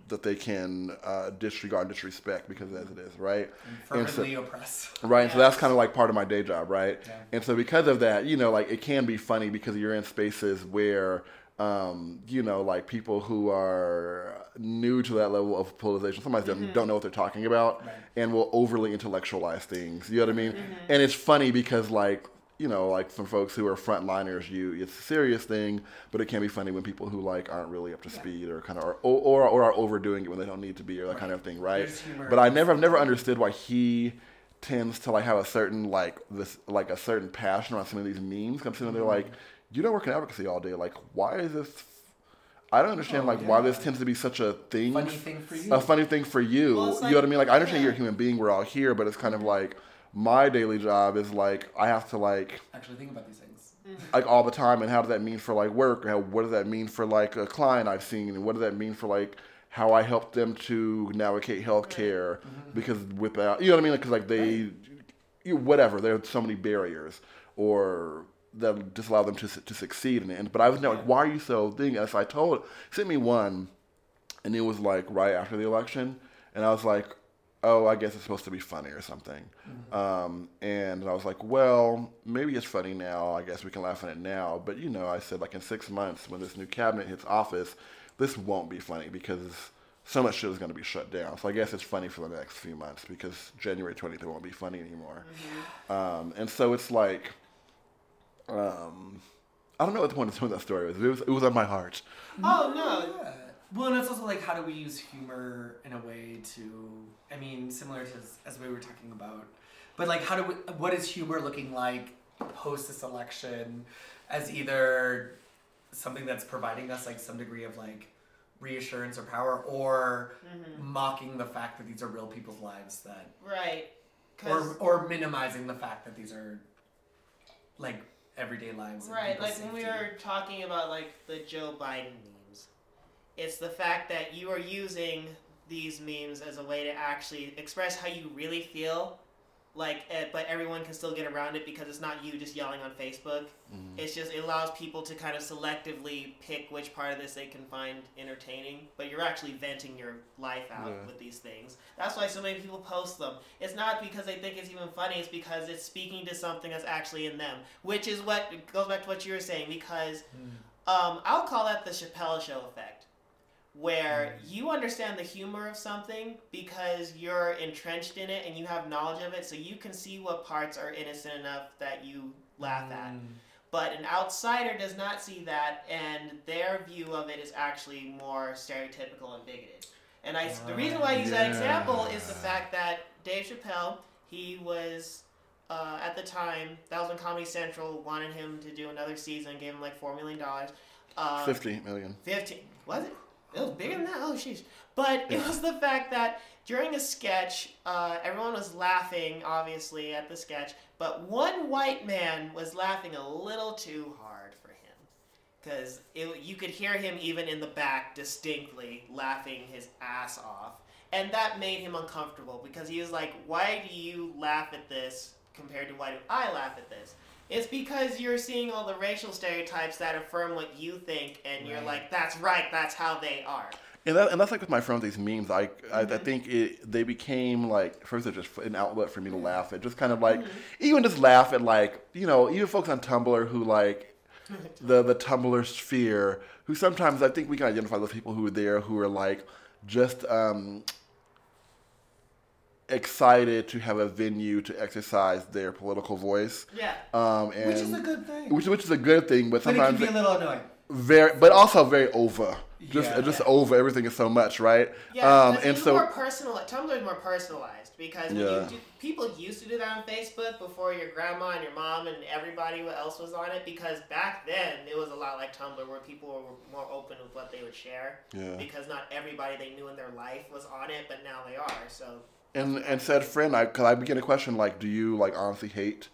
that they can uh, disregard and disrespect because as it is right And so- Fervently oppress. Right, and so that's kind of like part of my day job, right? Yeah. And so because of that, you know, like it can be funny because you're in spaces where, um, you know, like people who are new to that level of polarization, sometimes don't- don't know what they're talking about, Right. and will overly intellectualize things. You know what I mean? And it's funny because like. You know, like some folks who are frontliners, you it's a serious thing, but it can be funny when people who like aren't really up to Yeah. speed or kind of are, or, or or are overdoing it when they don't need to be or that kind of thing, right? But I never, I've never understood why he tends to like have a certain like this like a certain passion around some of these memes. I'm sitting there like, you don't work in advocacy all day. Like, why is this? I don't understand Oh, like why this tends to be such a thing. Funny thing for you. A funny thing for you. Well, it's you know what I mean? Like I understand you're a human being. We're all here, but it's kind of like my daily job is like I have to like Actually, think about these things. Mm-hmm. like all the time and how does that mean for like work how, what does that mean for like a client i've seen and what does that mean for like how i help them to navigate healthcare mm-hmm. because without you know what i mean because like they you, whatever there are so many barriers or that disallow them to, to succeed in it And- but i was now like why are you so thing and so i told sent me one and it was like right after the election. And i was like oh i guess it's supposed to be funny or something. Um, and i was like well maybe it's funny now. I guess we can laugh at it now. But you know i said like in six months when this new cabinet hits office this won't be funny because so much shit is going to be shut down. So i guess it's funny for the next few months because january 20th it won't be funny anymore. Um, and so it's like um, i don't know what the point of telling that story was it was, it was on my heart Oh no. Yeah. Well, and it's also like, how do we use humor in a way to, I mean, similar to as, as we were talking about, but like, how do we, what is humor looking like post this election as either something that's providing us like some degree of like reassurance or power or mocking the fact that these are real people's lives that, Right. or, 'Cause- or minimizing the fact that these are like everyday lives. and Right, like when we were talking about like the Joe Biden memes, it's the fact that you are using these memes as a way to actually express how you really feel, like, eh, but everyone can still get around it because it's not you just yelling on Facebook. It's just it allows people to kind of selectively pick which part of this they can find entertaining, but you're actually venting your life out Yeah. with these things. That's why so many people post them. It's not because they think it's even funny, it's because it's speaking to something that's actually in them, which is what goes back to what you were saying because um, I'll call that the Chappelle show effect. Where you understand the humor of something because you're entrenched in it and you have knowledge of it, so you can see what parts are innocent enough that you laugh at. Mm. But an outsider does not see that, and their view of it is actually more stereotypical and bigoted. And I, the reason why I use that example is the fact that Dave Chappelle, he was uh, at the time that was when Comedy Central wanted him to do another season, gave him like four million dollars. Uh, 50 million 15 was it it was bigger than that? Oh sheesh. But it was the fact that during a sketch uh, everyone was laughing obviously at the sketch but one white man was laughing a little too hard for him. Because you could hear him even in the back distinctly laughing his ass off. And that made him uncomfortable because he was like why do you laugh at this compared to why do i laugh at this it's because you're seeing all the racial stereotypes that affirm what you think, and you're Right. like, "That's right. That's how they are." And, that, and that's like with my friends, these memes. I, I, I Mm-hmm. think it, they became like first they're just an outlet for me to laugh at. Just kind of like Mm-hmm. even just laugh at like you know even folks on Tumblr who like the the Tumblr sphere, who sometimes I think we can identify those people who are there who are like just um, excited to have a venue to exercise their political voice. Yeah. Um, and Which is a good thing. Which, which is a good thing, but but it can sometimes be a little annoying. very, but also very over. Just Yeah. just over. Everything is so much, right? Yeah, um, because and it's so more personal. Tumblr is more personalized because when Yeah. you do, people used to do that on Facebook before your grandma and your mom and everybody else was on it. Because back then it was a lot like Tumblr, where people were more open with what they would share. Yeah. Because not everybody they knew in their life was on it, but now they are. So And and said friend, I cause I began a question like, do you like honestly hate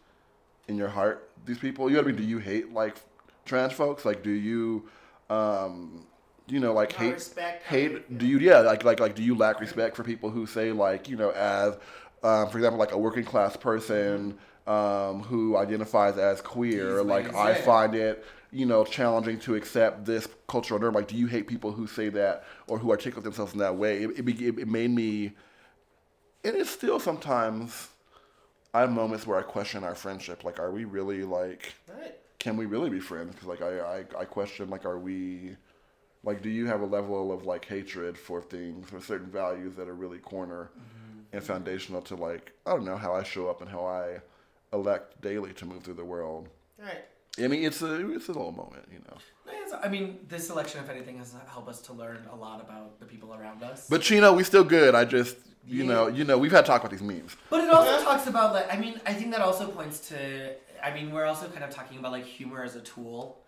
in your heart these people? You know what I mean? Do you hate like trans folks? Like, do you, um, you know, like hate respect hate? Do you yeah like like like do you lack respect for people who say like you know as, um, for example, like a working class person. Um, who identifies as queer? Like I find it, you know, challenging to accept this cultural norm. Like, do you hate people who say that or who articulate themselves in that way? It, it, it made me and it's still sometimes I have moments where I question our friendship. Like, are we really like? right. Can we really be friends? Because like I, I I question like, are we like? Do you have a level of like hatred for things or certain values that are really corner mm-hmm. and foundational to like I don't know how I show up and how I elect daily to move through the world. Right. I mean, it's a it's a little moment, you know. It's- I mean, this election, if anything, has helped us to learn a lot about the people around us. But Chino, we still good. I just you Yeah. know you know we've had to talk about these memes. But it also talks about like I mean I think that also points to I mean we're also kind of talking about like humor as a tool,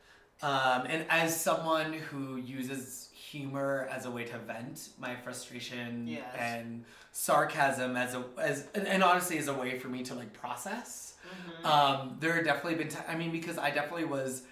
um, and as someone who uses humor as a way to vent my frustration Yes. and sarcasm as a as and, and honestly as a way for me to like process. Mm-hmm. Um, there have definitely been ti I mean because I definitely was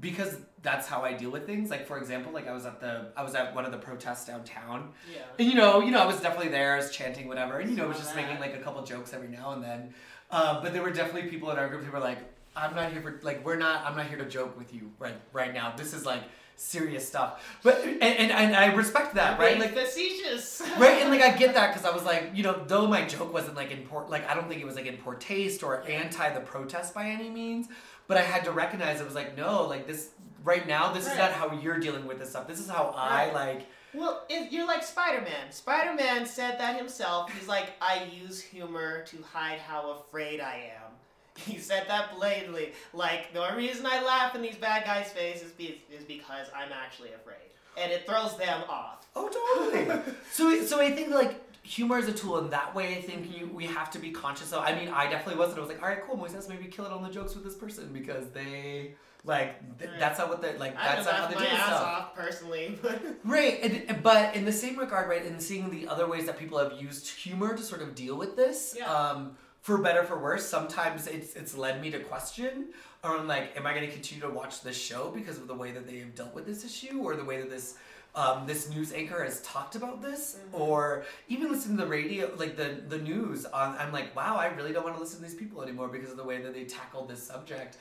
because that's how I deal with things. Like for example, like I was at the I was at one of the protests downtown. Yeah. And you know, you know, I was definitely there, I was chanting whatever, and you know, I was just making like a couple jokes every now and then. Um, but there were definitely people in our group who were like, "I'm not here for like we're not. I'm not here to joke with you right right now. This is like serious stuff." But and and, and I respect that, right? Like facetious. right and like i get that because i was like you know though my joke wasn't like in poor like i don't think it was like in poor taste or anti the protest by any means but i had to recognize it was like no like this right now this is not how you're dealing with this stuff this is how i like Well, if you're like Spider-Man. Spider-Man said that himself. He's like, I use humor to hide how afraid I am. He said that blatantly. Like, the only reason I laugh in these bad guys' faces is, is because I'm actually afraid. And it throws them off. oh totally so so i think like humor is a tool in that way i think you we have to be conscious of i mean i definitely wasn't i was like all right cool moises maybe kill it on the jokes with this person because they like th- Right. that's not what they're like I that's not how they my do stuff off personally, but Right, and, but in the same regard, right, in seeing the other ways that people have used humor to sort of deal with this, Yeah. um, for better for worse, sometimes it's it's led me to question around like, am I going to continue to watch this show because of the way that they have dealt with this issue, or the way that this um, this news anchor has talked about this, Mhm. or even listening to the radio, like the the news. On, I'm like, wow, I really don't want to listen to these people anymore because of the way that they tackled this subject.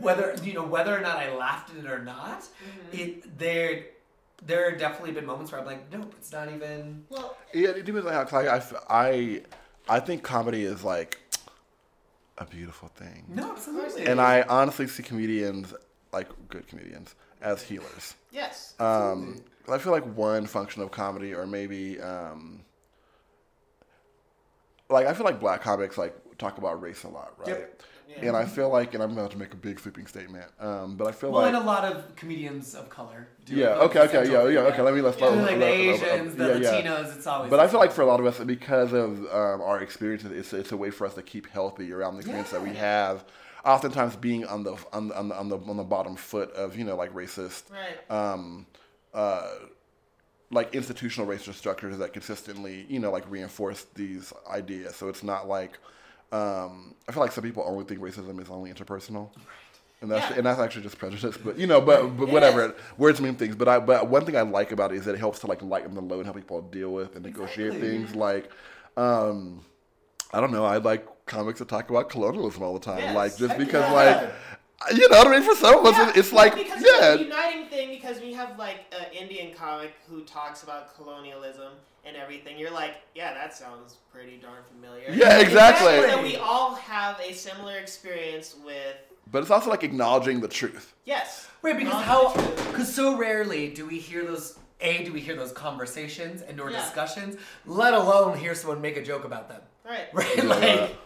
Whether you know whether or not I laughed at it or not, Mm-hmm. it there there have definitely been moments where I'm like, nope, it's not even. well, Yeah, it depends on I I think comedy is like a beautiful thing, No, absolutely. and I honestly see comedians, like good comedians, as healers. yes. Um, I feel like one function of comedy, or maybe, um, like I feel like black comics like talk about race a lot, right? Yep. Yeah. And I feel like, and I'm about to make a big sweeping statement, um, but I feel well, like and a lot of comedians of color. Do Yeah. Okay. Okay. Yeah. Yeah. Okay. Let me let's. Yeah. let- like the let- let- Asians, the yeah, yeah. Latinos, it's always. But I feel like for a lot of us, because of um, our experiences, it's, it's a way for us to keep healthy around the experience that we have. Oftentimes, being on the on the, on the on the on the bottom foot of you know like racist, Right. um, uh, like institutional racist structures that consistently you know like reinforce these ideas. So it's not like um, I feel like some people only think racism is only interpersonal. And that's Yeah. and that's actually just prejudice, but you know, but but It whatever. is. Words mean things, but I but one thing I like about it is that it helps to like lighten the load and help people deal with and negotiate Exactly. things. Like, um, I don't know. I like comics that talk about colonialism all the time, Yes. like just because yeah. like you know what I mean. For some of us, Yeah, it's like because yeah, it's a uniting thing because we have like an Indian comic who talks about colonialism and everything. You're like, yeah, that sounds pretty darn familiar. Yeah, exactly. So we all have a similar experience with but it's also like acknowledging the truth. Yes. Right, because how? Because so rarely do we hear those. A, do we hear those conversations and or Yeah. discussions? Let alone hear someone make a joke about them. Right. Right, Yeah. like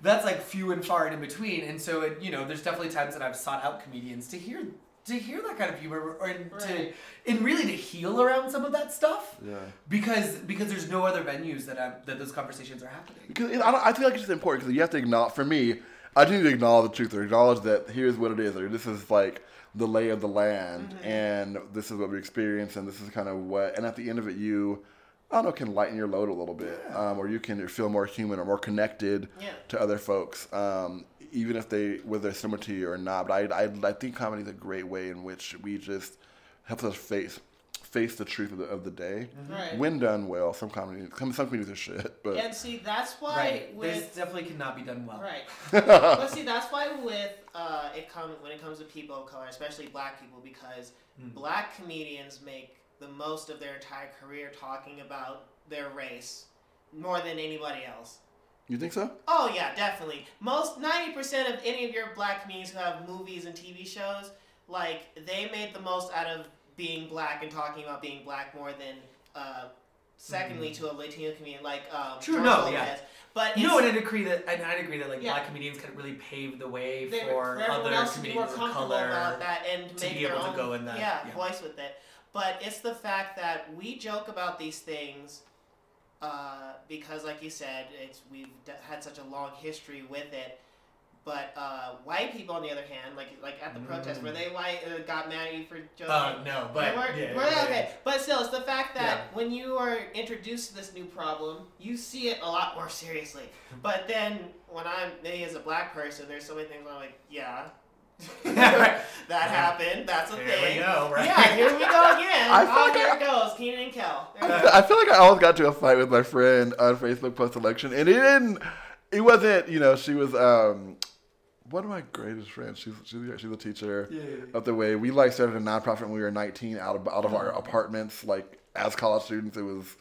that's like few and far and in between. And so, it, you know, there's definitely times that I've sought out comedians to hear to hear that kind of humor or and to and really to heal around some of that stuff. Yeah. Because because there's no other venues that I, that those conversations are happening. Because I, don't, I feel like it's just important because you have to acknowledge. For me, I do need to acknowledge the truth or acknowledge that here's what it is, or this is like the lay of the land, mm-hmm. and this is what we experience, and this is kind of what. And at the end of it, you, I don't know, can lighten your load a little bit, um, or you can feel more human or more connected Yeah. to other folks, um, even if they whether they're similar to you or not. But I, I, I think comedy is a great way in which we just helps us face face the truth of the, of the day. Right. When done well, some comedy, some some comedies are shit, but And see, that's why Right. with This definitely cannot be done well. Right. but see, that's why with uh, it come when it comes to people of color, especially black people, because Mm. black comedians make the most of their entire career talking about their race more than anybody else. you think so? Oh yeah, definitely. Most ninety percent of any of your black comedians who have movies and TV shows, like they made the most out of being black and talking about being black more than. Uh, secondly, to a Latino comedian like um, Mm-hmm. True, George no, Lopez. yeah. But No, it's- and I'd agree that and I'd agree that like Yeah. black comedians can really pave the way for everyone other else to be more comedians of color. about that and to make be their able to go in that, yeah, yeah. voice with it. But it's the fact that we joke about these things uh, because, like you said, it's we've d- had such a long history with it. But uh, white people, on the other hand, like like at the protest, were they white? Uh, got mad at you for joking? Uh, no, but yeah, were yeah, they? yeah. But still, it's the fact that when you are introduced to this new problem, you see it a lot more seriously. But then when I'm me as a black person, there's so many things I'm like, yeah, that happened. That's a There thing. we go, right? Yeah, here we go again. I feel oh, like here I- it goes, Kenan and Kel. There I feel. I feel like I almost got to a fight with my friend on Facebook post election, and it didn't. It wasn't. You know, she was um, one of my greatest friends. She's she's, she's a teacher Yeah, yeah, yeah. up the way. We like started a nonprofit when we were 19, out of out of our apartments, like as college students. It was,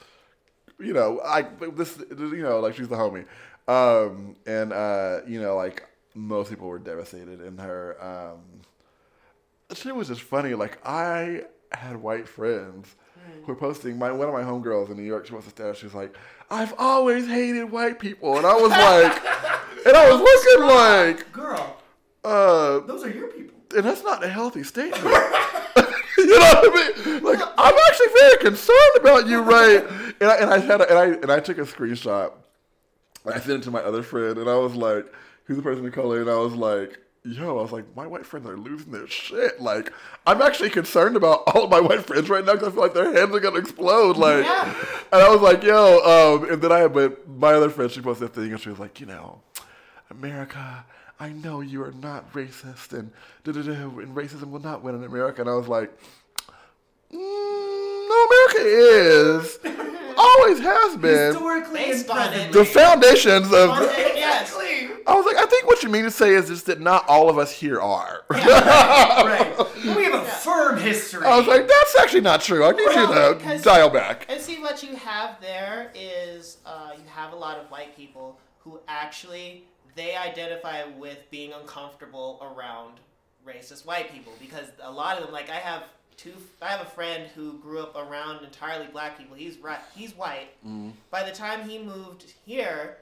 you know, I this you know like she's the homie, um, and uh, you know like most people were devastated in her. Um, shit was just funny. Like I had white friends who were posting. My one of my homegirls in New York, she posted a status. She was like, "I've always hated white people," and I was like, and I was looking like, Girl, uh, those are your people. and that's not a healthy statement. you know what I mean? Like I'm actually very concerned about you, right? And I, and I had a, and I and I took a screenshot. And I sent it to my other friend, and I was like, "Who's the person of color?" And I was like, "Yo," I was like, "My white friends are losing their shit. Like, I'm actually concerned about all of my white friends right now because I feel like their heads are gonna explode." Like, Yeah. and I was like, "Yo," um, and then I, but my other friend, she posted a thing, and she was like, "You know, America." I know you are not racist, and da da da, and racism will not win in America. And I was like, mm, no, America is, always has been. Historically and Based on it. presently. The foundations of. yes. Exactly. I was like, I think what you mean to say is just that not all of us here are. right. We have a firm history. I was like, that's actually not true. I need Well, you to dial back. And see what you have there is uh, you have a lot of white people who actually they identify with being uncomfortable around racist white people because a lot of them like I have two I have a friend who grew up around entirely black people. He's right he's white. By the time he moved here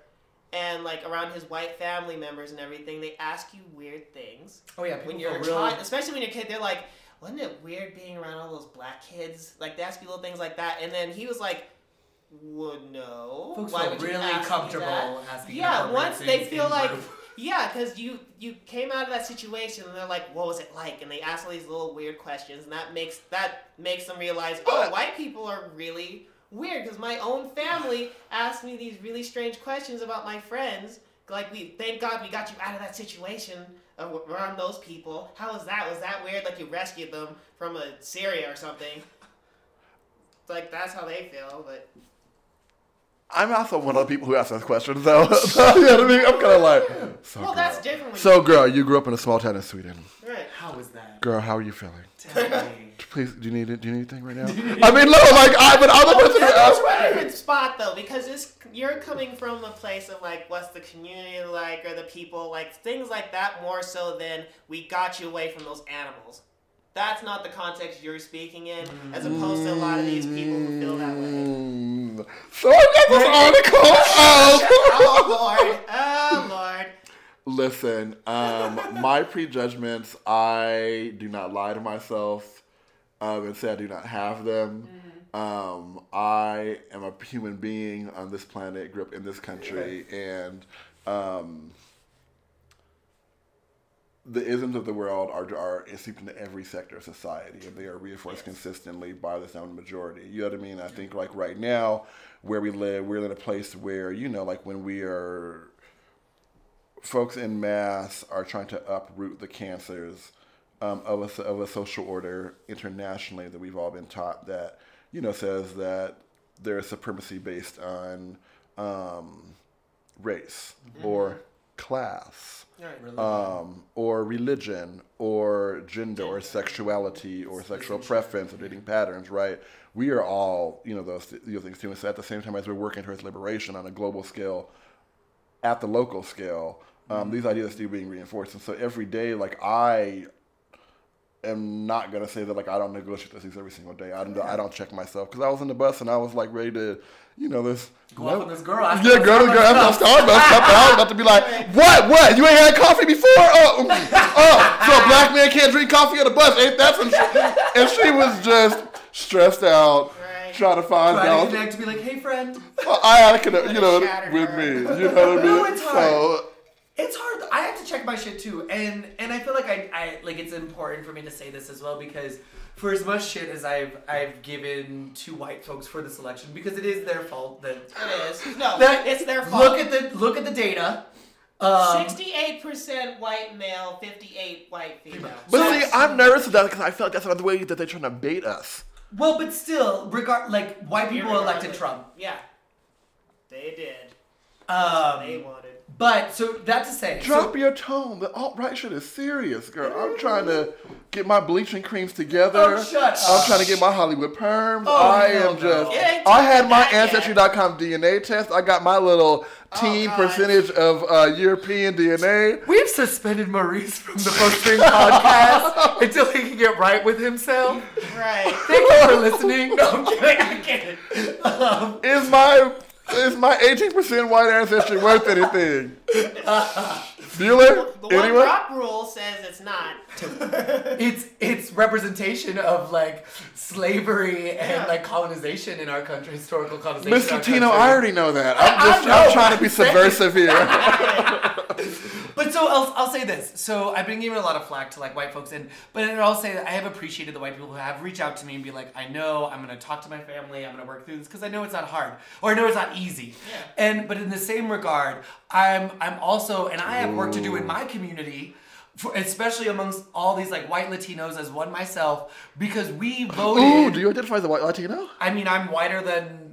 and like around his white family members and everything, they ask you weird things oh yeah, when you're a feel real. child, especially when you're a kid, they're like, wasn't it weird being around all those black kids? Like they ask you little things like that, and then he was like, well, no. Folks Why would really comfortable that?" asking Yeah, once they feel like, group. yeah, because you you came out of that situation and they're like, what was it like? And they ask all these little weird questions, and that makes that makes them realize, oh, white people are really weird because my own family asked me these really strange questions about my friends. Like we, thank God we got you out of that situation around those people. How was that? Was that weird? Like you rescued them from a Syria or something. Like that's how they feel, but I'm also one of the people who ask those questions, though. you know what I mean? I'm kind of like, so well, girl. that's different. So, girl, you grew up in a small town in Sweden. right. How was that? Girl, how are you feeling? Tell me. Please, do you need it? Do you need anything right now? I mean, no, like I, but I'm the person who That's asked. a different spot though, because this you're coming from a place of like what's the community like or the people like things like that more so than we got you away from those animals. That's not the context you're speaking in, as opposed to a lot of these people who feel that way. Mm. So I got this article. Oh. Oh lord! Oh lord! Listen, um, my prejudgments, I do not lie to myself um, and say I do not have them. Um, I am a human being on this planet, grew up in this country, and um, the isms of the world are, are seeped into every sector of society, and they are reinforced consistently by the sound majority. You know what I mean? I think like right now, where we live, we're in a place where you know, like when we are folks in mass are trying to uproot the cancers um, of, a, of a social order internationally that we've all been taught that, you know, says that there's supremacy based on um, race or class um, or religion or gender or sexuality or sexual preference or dating patterns, right? We are all, you know, those, those things too. And so at the same time as we're working towards liberation on a global scale, at the local scale, um, these ideas are still being reinforced. And so every day, like I am not gonna say that like I don't negotiate these things every single day. I don't, I don't check myself because I was in the bus and I was like ready to, you know, this. Go off on this girl. after Yeah, girl, Starbucks girl, after. Starbucks, I was about to be like, what, what? You ain't had coffee before? Oh, oh, so a black man can't drink coffee on the bus? Ain't that some? And she was just stressed out, Right. trying to find Try to balance. to be like, hey friend. Well, I had to, you know, with her. me. You know what I mean? No, it's hard. So, It's hard. I have to check my shit too, and and I feel like I, I like it's important for me to say this as well because for as much shit as I've I've given to white folks for this election because it is their fault that It is no, that it's their fault. Look at the look at the data. Um, Sixty-eight percent white male, fifty-eight white female. but So- see, I'm nervous about that because I feel like that's another way that they're trying to bait us. well, but still, regard like white people elected Trump. Yeah, they did. they Um, wanted. But so that to say, so- Drop your tone. The alt right shit is serious, girl. I'm trying to get my bleaching creams together. Oh, shut I'm up. trying to get my Hollywood perms. Oh, I hell am no. just. I had my that yet. Ancestry.com DNA test. I got my little teen God. percentage of uh, European DNA. We've suspended Maurice from the Post String podcast until he can get right with himself. Right. Thank you for listening. No, I'm kidding. I'm kidding. Um, Is my is my 18% white ancestry worth anything? Bueller? The one Anyone? drop rule says it's not. it's it's representation of like slavery and Yeah. like colonization in our country, historical colonization. Mr. Tino, country. I already know that. I'm I just know, I'm trying to be subversive here. But so I'll, I'll say this. So I've been giving a lot of flack to like white folks, and but I'll say that I have appreciated the white people who have reached out to me and be like, I know I'm gonna talk to my family, I'm gonna work through this because I know it's not hard or I know it's not easy. Yeah. And but in the same regard, I'm I'm also and I have work to do in my community. For, especially amongst all these like white Latinos as one myself, because we voted. Ooh, do you identify as a white Latino? I mean, I'm whiter than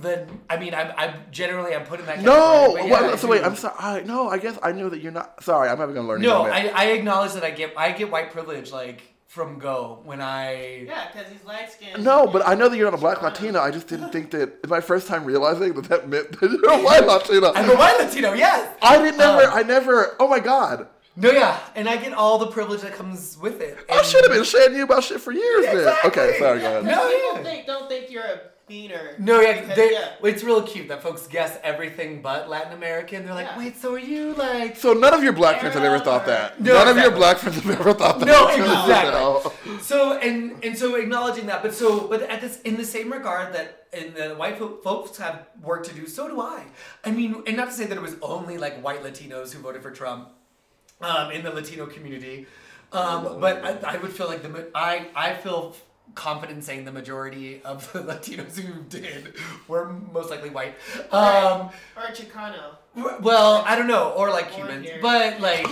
than. I mean, I'm, I'm generally I'm putting that. No. yeah, Well, I so wait. I'm sorry. I, no, I guess I knew that you're not. Sorry, I'm never gonna learn. No, I, I acknowledge that I get I get white privilege like from go when I. Yeah, because he's light skinned. No, but I know that you're not a black Latino. I just didn't think that. It's my first time realizing that that meant that you're a white Latino. I'm a white Latino, yes. I didn't never. Um, I never. Oh my god. No, yeah, and I get all the privilege that comes with it. I should have been shading you about shit for years. Then. Exactly. Okay, sorry. Go ahead. No, People yeah. think, don't think you're a beaner. No, yeah, because- they, yeah. it's real cute that folks guess everything but Latin American. They're like, Yeah. wait, so are you like? So none of your black friends have ever thought that. No, none of your black friends have ever thought that. No, You exactly. know? So and and so acknowledging that, but so but at this in the same regard that in the white folks have work to do, so do I. I mean, and not to say that it was only like white Latinos who voted for Trump um, in the Latino community, um, but I, I would feel like the I I feel confident saying the majority of the Latinos who did were most likely white. Um, Or Chicano. well, I don't know, or like Or Cubans, here. but like.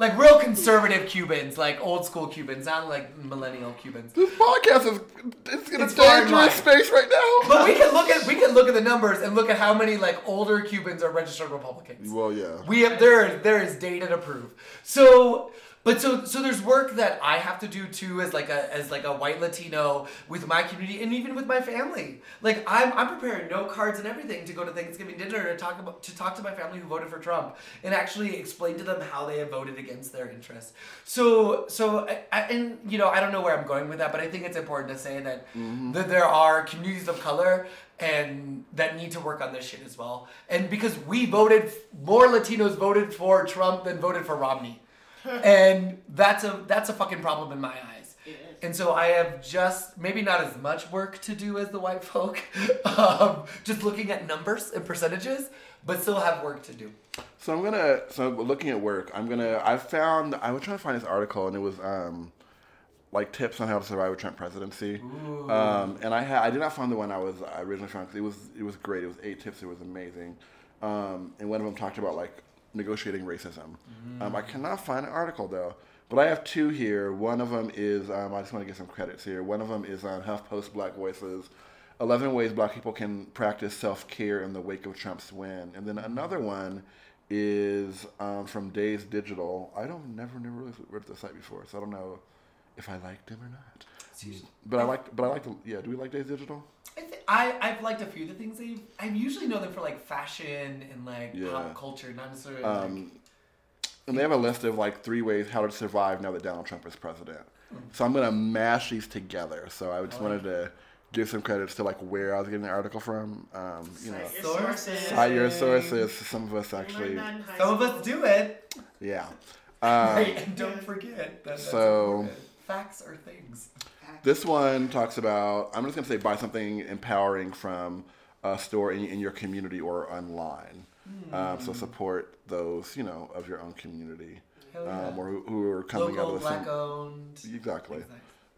Like real conservative Cubans, like old school Cubans, not like millennial Cubans. This podcast is it's in a It's far in dangerous space right now. But we can look at we can look at the numbers and look at how many like older Cubans are registered Republicans. well, yeah. We have there is there is data to prove. So But so so there's work that I have to do too as like a as like a white Latino with my community and even with my family. Like I'm I'm preparing note cards and everything to go to Thanksgiving dinner to talk about to talk to my family who voted for Trump and actually explain to them how they have voted against their interests. So so I, I, and you know I don't know where I'm going with that, but I think it's important to say that mm-hmm. that there are communities of color and that need to work on this shit as well. And because we voted more Latinos voted for Trump than voted for Romney and that's a that's a fucking problem in my eyes. It is. And so I have just maybe not as much work to do as the white folk, um, just looking at numbers and percentages, but still have work to do. So I'm gonna. So looking at work, I'm gonna. I found. I was trying to find this article, and it was um, like tips on how to survive a Trump presidency. Um, and I had. I did not find the one I was I originally found. 'cause it was. It was great. It was eight tips. It was amazing. Um, and one of them talked about like negotiating racism. Um, I cannot find an article though. But I have two here. One of them is. Um, I just want to get some credits here. One of them is on HuffPost Black Voices. 11 ways black people can practice self-care in the wake of Trump's win. And then another one is um, from Dazed Digital. I don't never never really read the site before, so I don't know if I liked him or not. But I like but I like the, yeah, do we like Dazed Digital? I, th- I I've liked a few of the things they. I usually know them for like fashion and like Yeah. pop culture, not necessarily. like, Um, and they have a list of like three ways how to survive now that Donald Trump is president. So I'm gonna mash these together. So I just I like wanted to give some credits to like where I was getting the article from. Um, you know, Cite your Sources. sources. cite your sources. Some of us actually, learned that in high some of us do it. yeah. Um, right, and don't forget that. That's So- important. facts are things. This one talks about, I'm just going to say buy something empowering from a store in, in your community or online. Um, so support those, you know, of your own community yeah. um, or who, who are coming Local, out of the black same, owned. exactly, things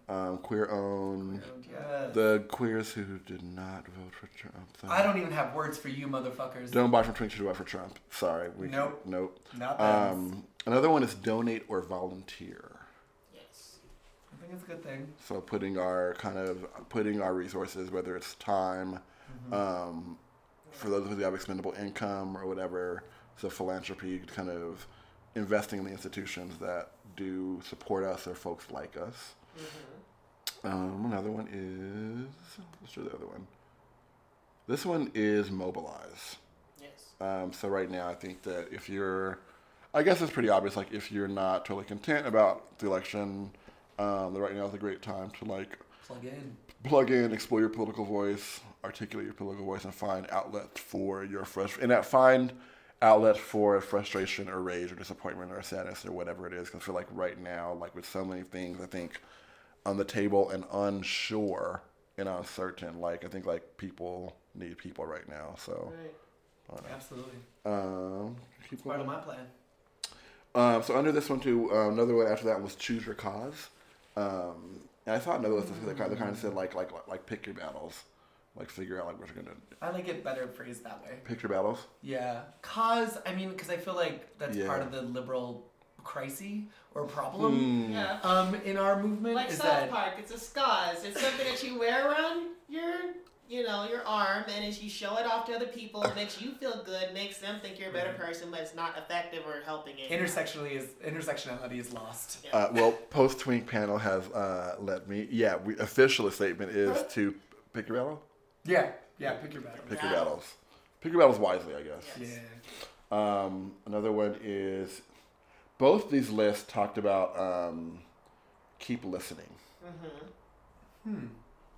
um, queer owned, Yes. the queers who did not vote for Trump. I don't even have words for you, motherfuckers. don't buy from Twink to vote for Trump. Sorry, we Nope. nope. Not that. Um, another one is donate or volunteer. Yes. I think it's a good thing. So putting our kind of putting our resources, whether it's time, um, for those of us who have expendable income or whatever, so philanthropy, kind of investing in the institutions that do support us or folks like us. Um, another one is let's do the other one. This one is mobilize. Yes. Um, so right now, I think that if you're, I guess it's pretty obvious. Like if you're not totally content about the election, um, right now is a great time to like Plug in. plug in, explore your political voice, articulate your political voice, and find outlet for your frustration. And that find outlet for frustration or rage or disappointment or sadness or whatever it is. Because I feel like right now, like with so many things, I think on the table and unsure and uncertain. Like I think like people need people right now. So Right. Absolutely. um, keep Part of my plan. Um, so under this one too, uh, another one after that was choose your cause. Um, and I thought another list that kind of, kind of said like like like pick your battles, like figure out like what you're gonna I like it better phrased that way. pick your battles. Yeah. Cause, I mean, because I feel like that's Yeah. part of the liberal crisis or problem Hmm. Yeah. um, in our movement. Like is South that Park, it's a scars. It's something that you wear around your, you know, your arm, and as you show it off to other people, it makes you feel good, makes them think you're a better person, but it's not effective or helping it. intersectionally is intersectionality is lost. Yeah. Uh, well, post twink panel has uh, let me. Yeah, we, official statement is to pick your battle. Yeah. Yeah. Pick your battle. Pick your Battles. battles. Pick your battles wisely, I guess. Yeah. Um, another one is both these lists talked about um, keep listening. Mm-hmm. Hmm.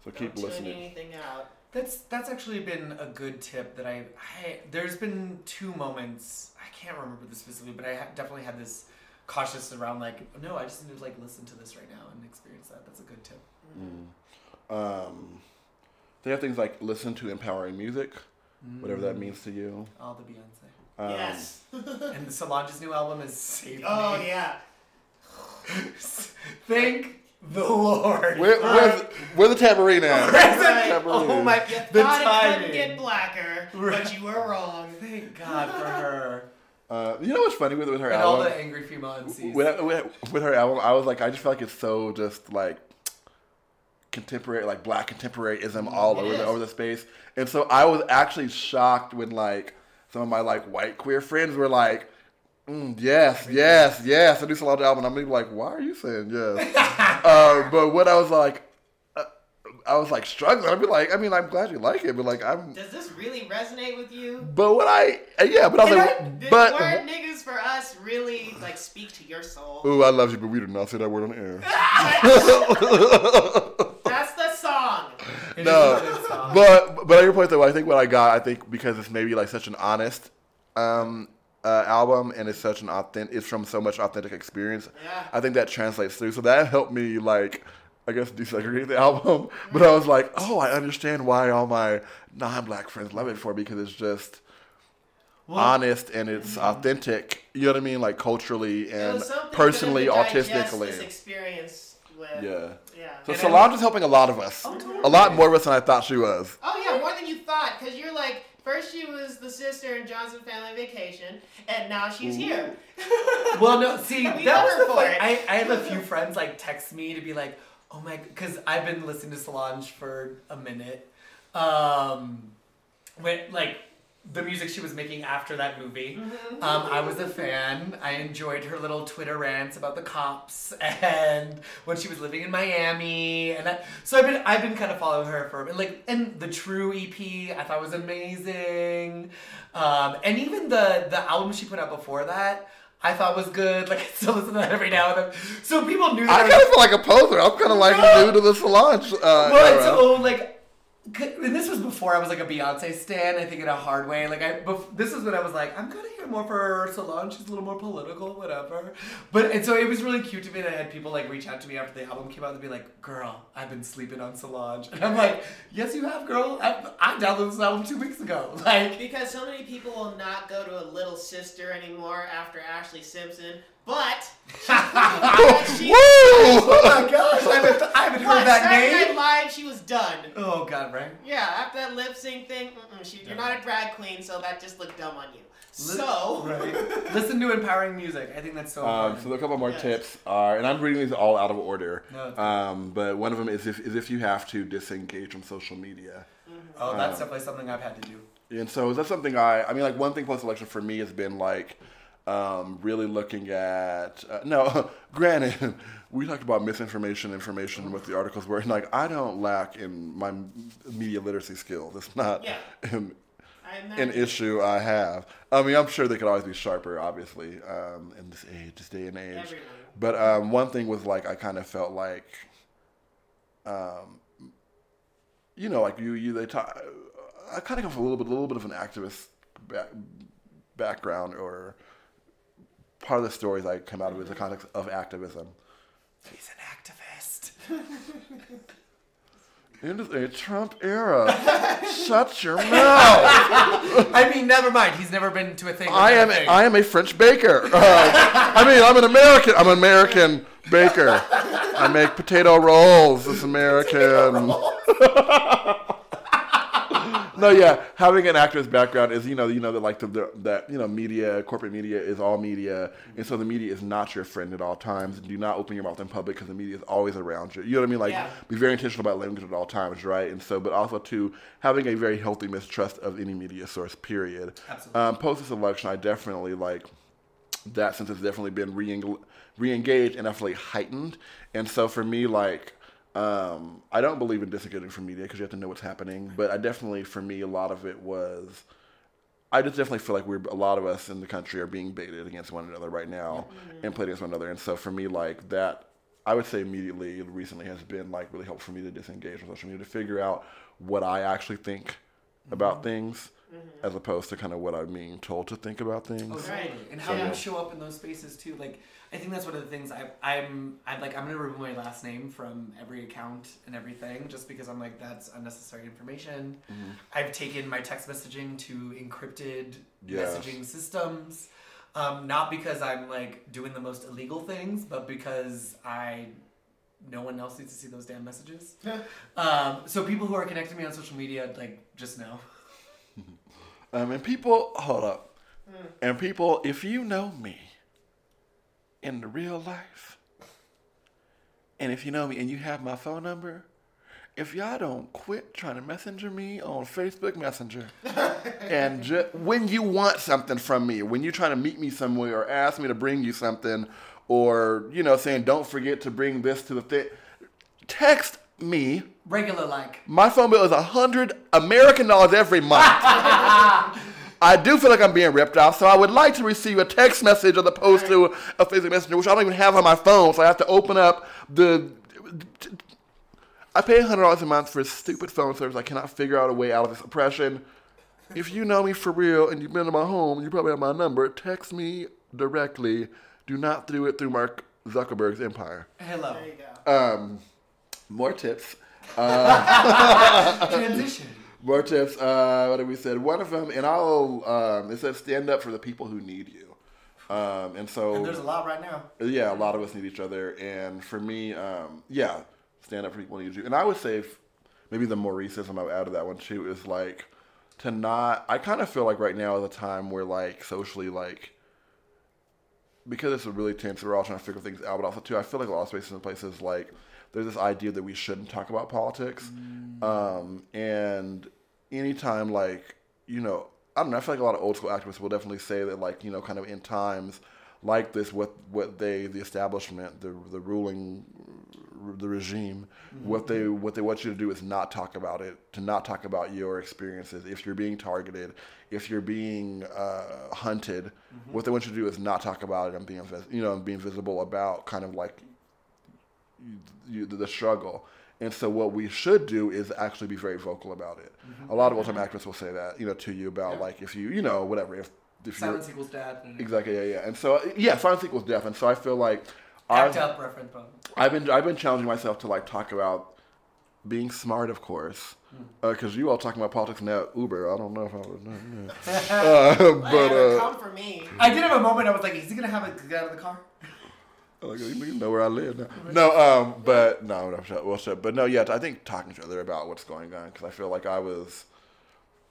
So keep Don't listening. tune anything out. That's that's actually been a good tip that I, I there's been two moments I can't remember this specifically but I ha- definitely had this cautious around like no I just need to like listen to this right now and experience that that's a good tip Mm. Um, they have things like listen to empowering music, whatever that means to you. all the Beyonce Um, yes. and Solange's new album is Save oh Me yeah. thank the Lord Where, where's, where's the tambourine at? Present- Right. oh my You the thought it timing couldn't get blacker, Right. but you were wrong. thank God for her Uh, you know what's funny with, with her and all the angry female MCs with, with, with her album, I was like, I just feel like it's so just like contemporary, like black contemporaryism all It over is. the, over the space. And so I was actually shocked when like some of my like white queer friends were like, Mm, yes, yes, yes. The new Solange album. I'm like, why are you saying yes? uh, but when I was like, uh, I was like struggling. I'd be like, I mean, I'm glad you like it, but like, I'm. Does this really resonate with you? But when I, uh, yeah, but I was And like, I- Did but. word niggas for us really like speak to your soul? Ooh, I love you, but we do not say that word on air. That's the song. It No, is a good song. but but at your point though, I think what I got, I think because it's maybe like such an honest um, uh, album and it's such an authentic, it's from so much authentic experience. Yeah. I think that translates through. So that helped me like. I guess desegregate the album, but I was like, "Oh, I understand why all my non-black friends love it for because it's just Well, honest and it's authentic. You know what I mean, like culturally and personally, for them to digest autistically. This experience with. Yeah. Yeah. So And Solange is helping a lot of us, Oh, totally. a lot more of us than I thought she was. Oh yeah, more than you thought, because you're like first she was the sister in Johnson Family Vacation, and now she's here. Well, no, see, We that love was the for fun. it. I, I have a few friends like text me to be like, oh my, because I've been listening to Solange for a minute. Um, when like the music she was making after that movie, Mm-hmm. um, I was a fan. I enjoyed her little Twitter rants about the cops and when she was living in Miami, and that, so I've been I've been kind of following her for and like and the True EP I thought was amazing, um, and even the the album she put out before that. I thought was good. Like I still listen to that every now and then. So people knew that. I I kind of feel like a poser. I'm kind of like No. new to the Solange. Uh, well, and era. so like, c- and this was before I was like a Beyonce stan. I think in a hard way. Like I, bef- this is when I was like, I'm gonna hear more for Solange. She's a little more political, whatever. But and so it was really cute to me. that I had people like reach out to me after the album came out and be like, "Girl, I've been sleeping on Solange," and I'm like, "Yes, you have, girl. I, I downloaded this album two weeks ago." Like, Because so many people will not go to a little sister anymore after Ashlee Simpson, but she, Woo! oh my gosh, I haven't, I haven't but heard that Saturday Night name. Live, she was done. Oh god, right? Yeah, after that lip sync thing, she, you're not a drag queen, so that just looked dumb on you. Li- So, Right. Listen to empowering music. I think that's so Um, important. so a couple more Yes. tips are, and I'm reading these all out of order. No, um, but one of them is if, is if you have to disengage from social media. oh, that's definitely something I've had to do. And so that's something I, I mean, like one thing post election for me has been like um, really looking at. Uh, no, granted, we talked about misinformation, information, what the articles were, and like I don't lack in my media literacy skills. It's not Yeah. an, an issue I have. I mean, I'm sure they could always be sharper, obviously, um, in this age, this day and age. Everyone. But um, one thing was like I kind of felt like, um, you know, like you, you they talk. I kind of come from a little bit, a little bit of an activist back, background, or part of the stories I come out of is the context of activism. He's an activist. In a Trump era, shut your mouth. I mean, never mind. He's never been to a thing. I that am thing. I am a French baker. Uh, I mean, I'm an American. I'm an American baker. I make potato rolls. It's American. No, yeah, having an activist background is you know you know that like the, the that you know media corporate media is all media, and so the media is not your friend at all times. Do not open your mouth in public because the media is always around you. You know what I mean? Like Yeah. be very intentional about language at all times, right? And so, but also too having a very healthy mistrust of any media source. Period. Absolutely. Um, Post this election, I definitely like that since it's definitely been re re-engaged and definitely heightened. And so for me, like, um, I don't believe in disengaging from media because you have to know what's happening. But I definitely, for me, a lot of it was. I just definitely feel like we're a lot of us in the country are being baited against one another right now mm-hmm. and played against one another. And so for me, like that, I would say immediately recently has been like really helpful for me to disengage from social media to figure out what I actually think about mm-hmm. things mm-hmm. as opposed to kind of what I'm being told to think about things. Oh, Right. And how So, you yeah. show up in those spaces too. Like, I think that's one of the things I, I'm, I'm like, I'm gonna remove my last name from every account and everything, just because I'm like, that's unnecessary information. Mm-hmm. I've taken my text messaging to encrypted Yes. messaging systems, um, not because I'm like doing the most illegal things, but because I. No one else needs to see those damn messages. um, so people who are connecting me on social media, like, just know. Um, and people, hold up. And people, if you know me in the real life, and if you know me and you have my phone number, if y'all don't quit trying to messenger me on Facebook Messenger, and ju- when you want something from me, when you're trying to meet me somewhere or ask me to bring you something, or you know saying don't forget to bring this to the thing, text me. Regular like. My phone bill is a hundred American dollars every month. I do feel like I'm being ripped off, so I would like to receive a text message as opposed to a Facebook Messenger, which I don't even have on my phone. So I have to open up the. I pay hundred dollars a month for stupid phone service. I cannot figure out a way out of this oppression. If you know me for real and you've been to my home, you probably have my number. Text me directly. Do not do it through Mark Zuckerberg's empire. Hello. There you go. Um, more tips. Transition. More tips. Uh, what did we said? One of them, and I'll. Um, it says stand up for the people who need you. Um, and so And there's a lot right now. yeah, a lot of us need each other. And for me, um, yeah, stand up for people who need you. And I would say maybe the more racism I would add to that one too is like to not. I kind of feel like right now is a time where like socially like because it's a really tense. We're all trying to figure things out, but also too, I feel like a lot of spaces and places like there's this idea that we shouldn't talk about politics. Um, and anytime like you know, I don't know. I feel like a lot of old school activists will definitely say that like you know, kind of in times like this, what what they the establishment, the the ruling the regime what they what they want you to do is not talk about it to not talk about your experiences if you're being targeted if you're being uh, hunted what they want you to do is not talk about it and being you know and being visible about kind of like you, the struggle and so what we should do is actually be very vocal about it a lot of old time activists will say that you know to you about Yeah. like if you you know whatever if if Silence equals death. And exactly yeah yeah and so yeah silence equals death and so i feel like I've- up reference. I've been I've been challenging myself to like talk about being smart, of course, because you all talking about politics now. Uber, I don't know if I would. Yeah. uh, but uh, come for me. I did have a moment. I was like, is he gonna have it get out of the car? Like, you know where I live now. No, um, but no, no, shut, well, shut, but no, yeah. I think talking to each other about what's going on because I feel like I was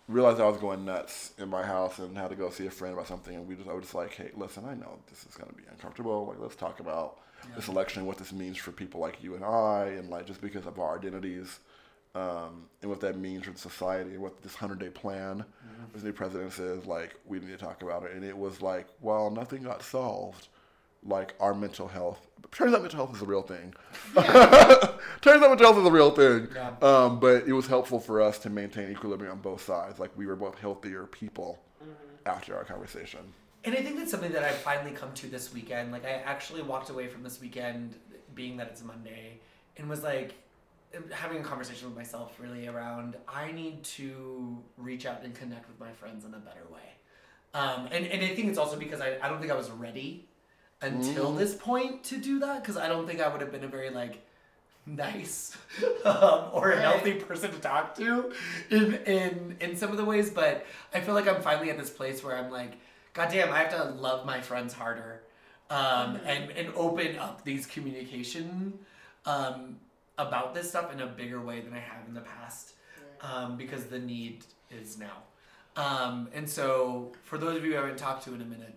realized I was going nuts in my house and had to go see a friend about something, and we just I was just like, hey, listen, I know this is gonna be uncomfortable. Like, let's talk about this election, what this means for people like you and I, and like just because of our identities. Um, and what that means for society, and what this hundred day plan, this new president says, like we need to talk about it. And it was like, well, nothing got solved, like our mental health. Turns out mental health is a real thing. Turns out mental health is a real thing. Yeah. Um, but it was helpful for us to maintain equilibrium on both sides. Like we were both healthier people after our conversation. And I think that's something that I've finally come to this weekend. Like, I actually walked away from this weekend, being that it's Monday, and was like having a conversation with myself really around I need to reach out and connect with my friends in a better way. Um, and, and I think it's also because I, I don't think I was ready until this point to do that? Because I don't think I would have been a very like nice um, or a healthy person to talk to in, in in some of the ways but I feel like I'm finally at this place where I'm like god damn I have to love my friends harder um, and and open up these communication um, about this stuff in a bigger way than I have in the past um, because the need is now. Um, and so for those of you I haven't talked to in a minute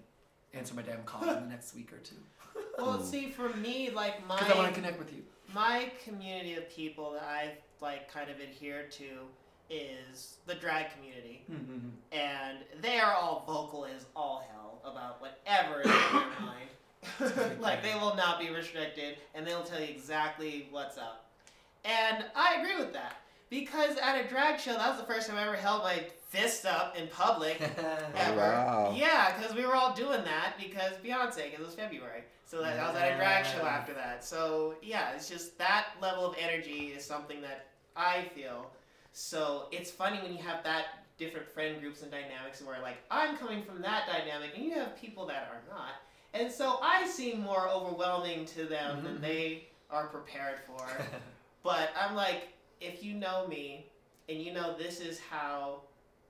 answer my damn call in the next week or two Well, hmm. see, for me, like my because I want to connect with you my community of people that I've like kind of adhered to is the drag community, Mm-hmm. and they are all vocal as all hell about whatever is in their mind. like they will not be restricted, and they'll tell you exactly what's up. And I agree with that because at a drag show, that was the first time I ever held my fist up in public. ever. wow. Yeah, because we were all doing that because Beyonce, because it was February. So that I was at a drag show after that. So yeah, it's just that level of energy is something that I feel. So it's funny when you have that different friend groups and dynamics where like I'm coming from that dynamic and you have people that are not. And so I seem more overwhelming to them than Mhm. they are prepared for. But I'm like, if you know me and you know this is how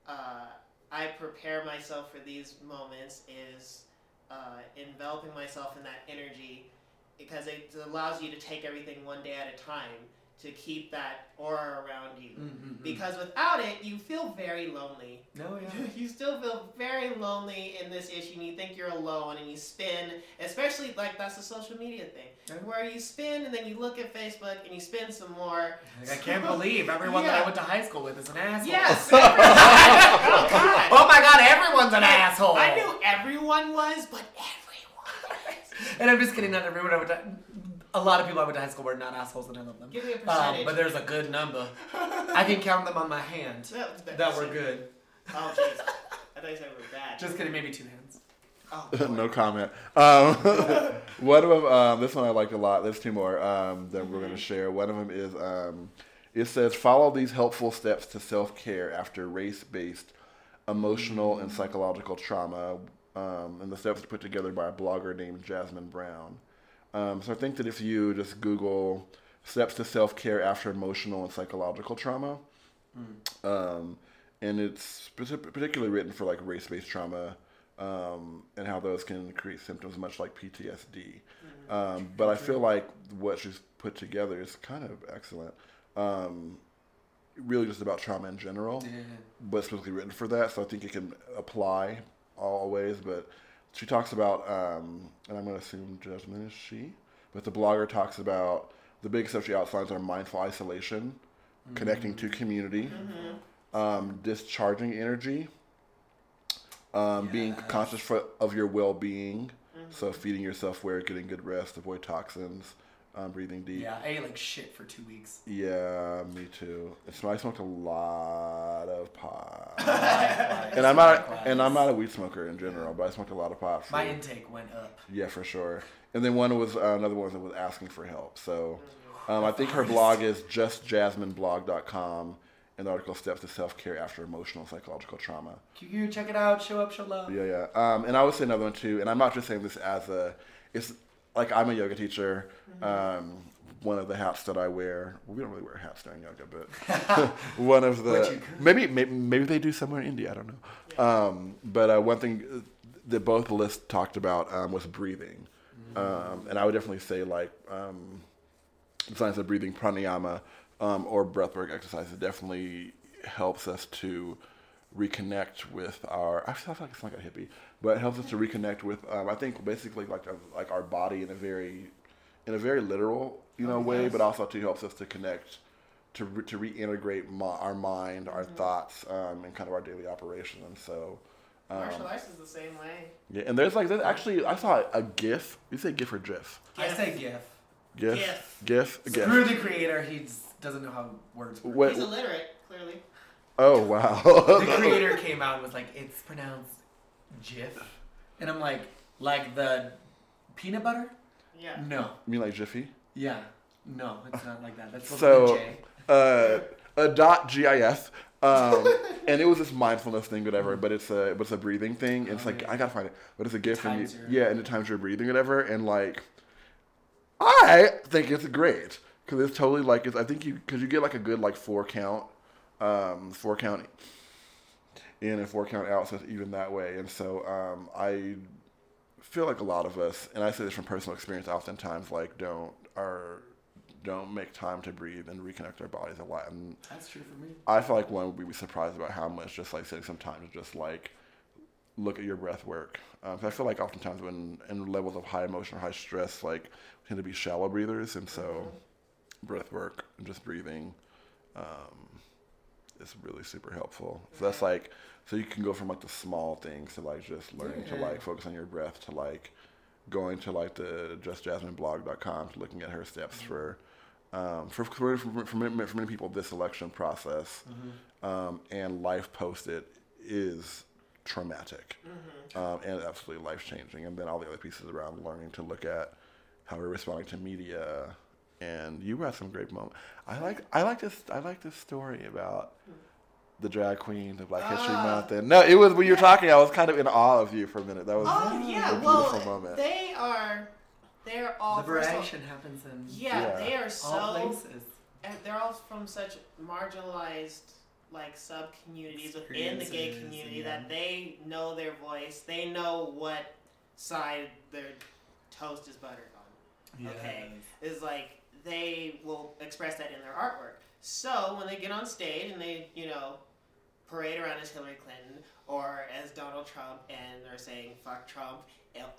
uh, I prepare myself for these moments is uh, enveloping myself in that energy because it allows you to take everything one day at a time to keep that aura around you. Mm-hmm. Because without it, you feel very lonely. no, yeah. you still feel very lonely in this issue and you think you're alone and you spin especially like that's the social media thing Yeah. where you spin and then you look at facebook and you spin some more Like, I can't believe everyone that I went to high school with is an asshole. yes oh god Oh my god, everyone's an asshole. i knew everyone was but everyone was And I'm just kidding, not everyone I went to. A lot of people I went to high school were not assholes, and I love them. give me a Um, but there's a good number. I can count them on my hand that, was that were good. oh jeez i thought you said we were bad Just kidding, maybe two hands. oh, no comment. Um, one of them, um, this one I liked a lot. There's two more um, that we're going to share. One of them is um, it says follow these helpful steps to self care after race based emotional and psychological trauma. Um, and the steps are put together by a blogger named Jasmine Brown. Um, so I think that if you just Google steps to self care after emotional and psychological trauma, um, and it's particularly written for like race based trauma um, and how those can create symptoms much like PTSD. Um, but I feel like what she's put together is kind of excellent. Um, really just about trauma in general Yeah. but specifically written for that, so I think it can apply all ways. But she talks about, um, and I'm going to assume Jasmine is she, but the blogger talks about the big stuff she outlines are mindful isolation, connecting to community, um, discharging energy, um, being conscious for, of your well being, so feeding yourself where, getting good rest, avoid toxins, um, breathing deep. Yeah, I ate like shit for two weeks. Yeah, me too. So I smoked a lot of and I'm not, likewise. and I'm not a weed smoker in general, but I smoked a lot of pot. My intake went up. yeah, for sure. And then one was uh, another one that was asking for help. So um, I think her blog is justjasmineblog.com, and the article steps to self care after emotional psychological trauma. QQ, check it out. Show up, show love. Yeah, yeah. Um, and I would say another one too. And I'm not just saying this as a. It's like I'm a yoga teacher. Um, one of the hats that I wear. Well, we don't really wear hats during yoga, but one of the maybe, maybe maybe they do somewhere in India. I don't know. Um, but uh, one thing that both lists talked about um, was breathing, um, and I would definitely say like um, the science of breathing, pranayama, um, or breathwork exercises definitely helps us to reconnect with our. I feel like it's like a hippie, but it helps us to reconnect with. Um, I think basically like a, like our body in a very, in a very literal you know Oh, way, yes. but also to helps us to connect. To, re- to reintegrate mi- our mind, our thoughts, um, and kind of our daily operation, and so, um, martial arts is the same way yeah. And there's like, there's actually, I saw a GIF. You say GIF or GIF? I say GIF. GIF, GIF. GIF, GIF. Screw the creator. He doesn't know how words work. Wait, he's illiterate clearly oh wow. the creator came out and was like, it's pronounced GIF. And I'm like, like the peanut butter? Yeah No. You mean like Jiffy? Yeah. No, it's not like that. That's So- to be uh, a dot gif um, and it was this mindfulness thing whatever but it's a but it's a breathing thing it's Oh, like yeah. i gotta find it but it's a gift and you, yeah and the times you're breathing whatever and like i think it's great because it's totally like it's, i think you because you get like a good like four count um four count in and four count out so it's even that way and so um i feel like a lot of us and i say this from personal experience oftentimes like don't are don't make time to breathe and reconnect our bodies a lot and That's true for me. I feel like one would be surprised about how much just like setting some time to just like look at your breath work. Um, I feel like oftentimes when in levels of high emotion or high stress, like we tend to be shallow breathers, and so breath work and just breathing um, is really super helpful. So that's like so you can go from like the small things to like just learning to like focus on your breath to like going to like the justjasmineblog.com to looking at her steps for um, for, for, for, for, many, for many people this election process um, and life post it is traumatic. Um, and absolutely life changing and then all the other pieces around learning to look at how we're responding to media. And you had some great moments i like i like this i like this story about the drag queen of black history Ah. month and no it was when you were talking i was kind of in awe of you for a minute that was oh a beautiful well moment they are they're all first of all- Liberation happens in yeah, Yeah. they are all so places. and they're all from such marginalized like sub communities within the gay community yeah. that they know their voice they know what side their toast is buttered on okay is like they will express that in their artwork. So when they get on stage and they, you know, parade around as Hillary Clinton or as Donald Trump and they're saying fuck Trump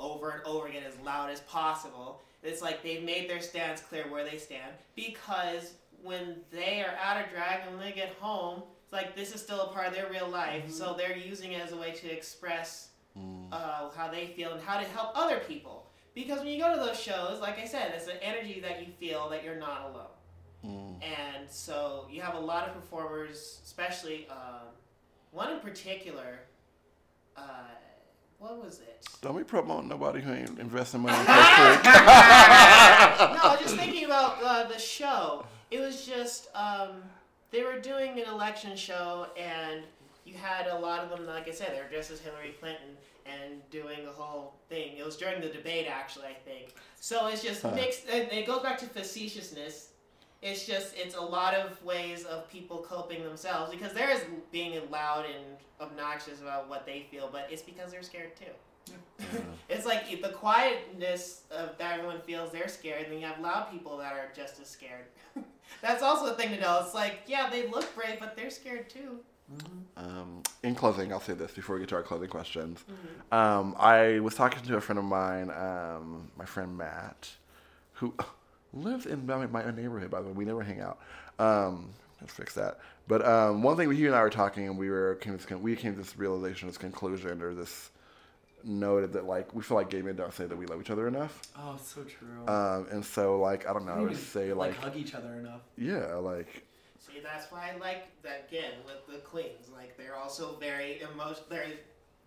over and over again as loud as possible, it's like they've made their stance clear where they stand because when they are out of drag and when they get home, it's like this is still a part of their real life. Mm-hmm. So they're using it as a way to express mm. uh, how they feel and how to help other people. Because when you go to those shows, like I said, it's an energy that you feel that you're not alone. Mm. And so you have a lot of performers, especially uh, one in particular. Uh, what was it? Don't be promoting nobody who ain't investing money in No, I was just thinking about uh, the show. It was just um, they were doing an election show, and you had a lot of them. Like I said, they were dressed as Hillary Clinton and doing the whole thing. It was during the debate, actually, I think. So it's just huh. mixed. And it goes back to facetiousness it's just it's a lot of ways of people coping themselves because there is being loud and obnoxious about what they feel, but it's because they're scared too. Yeah. it's like the quietness of that everyone feels they're scared, and then you have loud people that are just as scared. That's also a thing to know. It's like, yeah, they look brave, but they're scared too. Mm-hmm. Um, in closing, I'll say this before we get to our closing questions. Mm-hmm. Um, I was talking to a friend of mine, um, my friend Matt, who lives in my, my neighborhood. By the way, we never hang out. Um, let's fix that. But um, one thing, he and I were talking, and we were came to this, we came to this realization, this conclusion, or this noted that like we feel like gay men don't say that we love each other enough. Oh, so true. Um, and so like I don't know, I would say like, like hug each other enough. Yeah, like. See, that's why I like that again with the queens. Like they're also very emotional. There,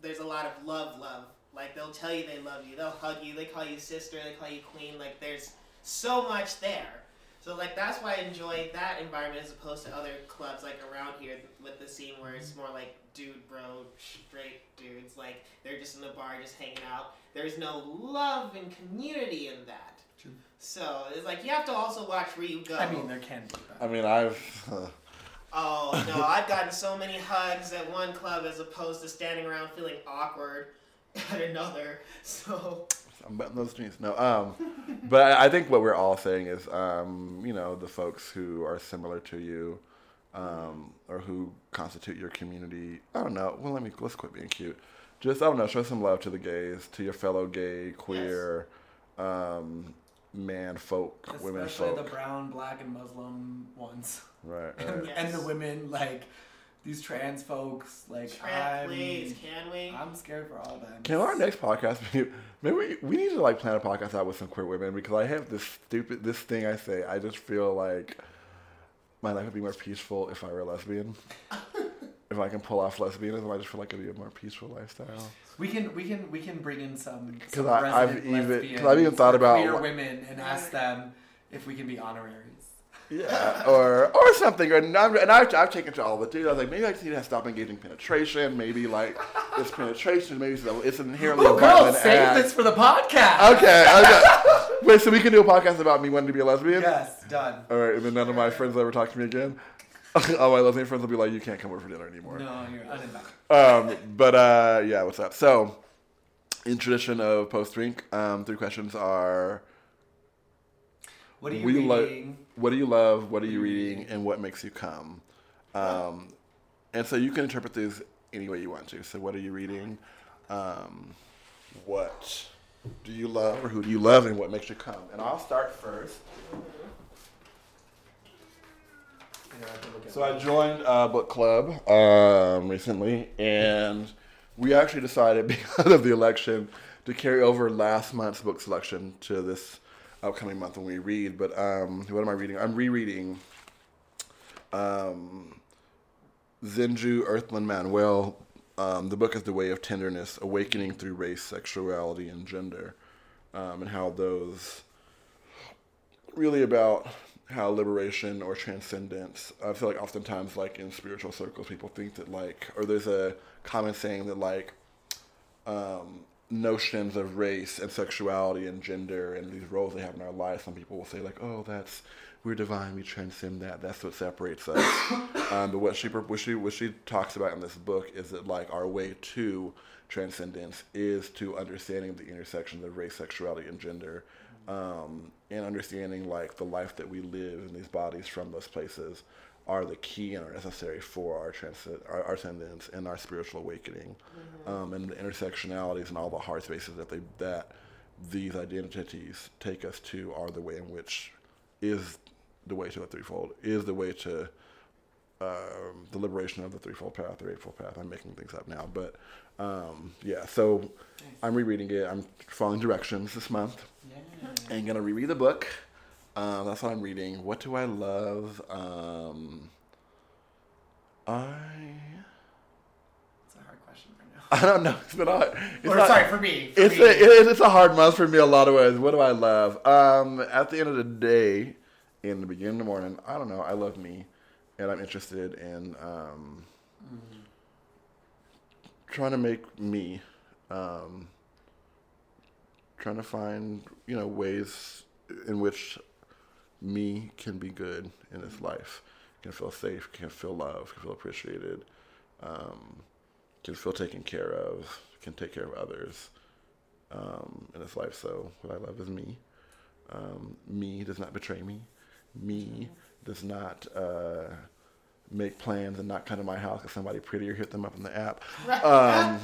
there's a lot of love, love. Like they'll tell you they love you. They'll hug you. They call you sister. They call you queen. Like there's so much there. So like that's why I enjoy that environment as opposed to other clubs like around here with the scene where it's more like dude bro straight dudes like they're just in the bar just hanging out. There's no love and community in that. True. So it's like you have to also watch where you go. I mean there can be. I mean I've. Uh... Oh no! I've gotten so many hugs at one club as opposed to standing around feeling awkward at another. So I'm betting those jeans. No, um, but I think what we're all saying is, um, you know, the folks who are similar to you, um, or who constitute your community. I don't know. Well, let me let's quit being cute. Just I don't know. Show some love to the gays, to your fellow gay, queer, yes. um, man folk, Especially women folk. Especially the brown, black, and Muslim ones. Right. right. and, yes. and the women like these trans folks. Like, trans, I'm, please, can we? I'm scared for all of them. Can our next podcast be? Maybe we, we need to like plan a podcast out with some queer women because I have this stupid this thing I say. I just feel like my life would be more peaceful if I were a lesbian. if I can pull off lesbianism, I just feel like it'd be a more peaceful lifestyle. We can we can we can bring in some because I've even because I've even thought about queer women and ask them if we can be honoraries. Yeah, or or something. And, i and I've, I've taken to all the dudes. I was like, maybe I just need to stop engaging penetration. Maybe like this penetration. Maybe it's, it's inherently. Oh, girl, save act. this for the podcast. Okay, okay. Wait, so we can do a podcast about me wanting to be a lesbian? Yes, done. All right, and then none of my friends ever talk to me again. all my lesbian friends will be like, "You can't come over for dinner anymore." No, you're uninvited. Um, but uh, yeah, what's up? So, in tradition of post drink, um, three questions are what are you reading? Lo- what do you love? What are you reading? And what makes you come? Um, and so you can interpret these any way you want to. So what are you reading? Um, what do you love, or who do you love, and what makes you come? And I'll start first. So I joined a book club um, recently, and we actually decided because of the election to carry over last month's book selection to this upcoming month when we read. But um, what am I reading? I'm rereading um, Zenju Earthlyn Manuel. Um, the book is The Way of Tenderness Awakening Through Race, Sexuality, and Gender, um, and how those really about how liberation or transcendence. I feel like oftentimes, like in spiritual circles, people think that like, or there's a common saying that like, um, notions of race and sexuality and gender and these roles they have in our lives, some people will say like, "Oh, that's we're divine, we transcend that. That's what separates us." um, but what she what she what she talks about in this book is that like our way to transcendence is to understanding the intersections of race, sexuality, and gender, um, and understanding like the life that we live in these bodies from those places are the key and are necessary for our, transcend- our, our ascendance and our spiritual awakening, um, and the intersectionalities and all the hard spaces that they that these identities take us to are the way in which is the way to the threefold is the way to um, the liberation of the threefold path or eightfold path. I'm making things up now, but um, yeah. So I'm rereading it. I'm following directions this month Yeah. and gonna reread the book. Um, that's what I'm reading. What do I love? Um, I It's a hard question right now. I don't know. It's been hard. It's or not- sorry, for me. For it's me. a, it, it's a hard month for me a lot of ways. What do I love? Um, at the end of the day, in the beginning of the morning, I don't know. I love me, and I'm interested in um, trying to make me, um, trying to find you know ways in which me can be good in this life, can feel safe, can feel loved, can feel appreciated. Um, can feel taken care of, can take care of others um, in this life. So what I love is me. Um, me does not betray me. Me does not uh, make plans and not come to my house because somebody prettier hit them up in the app. Um,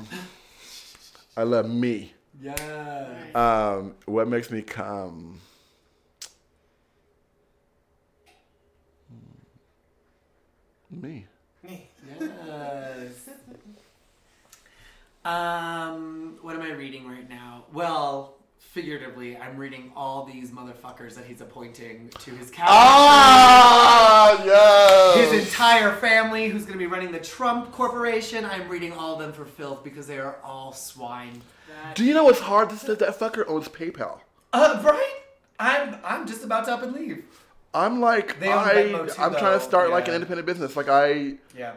I love me. Yeah. Um, what makes me come? Me. Me. Yes. um, what am I reading right now? Well, figuratively, I'm reading all these motherfuckers that he's appointing to his cabinet. Ah, yes. His entire family, who's going to be running the Trump Corporation. I'm reading all of them for filth because they are all swine. That- Do you know what's hard? This that that fucker owns PayPal. Uh, right? I'm I'm just about to up and leave. I'm like They own I, Venmo too, I'm trying to though. start like an Yeah. independent business. Like I, Yeah.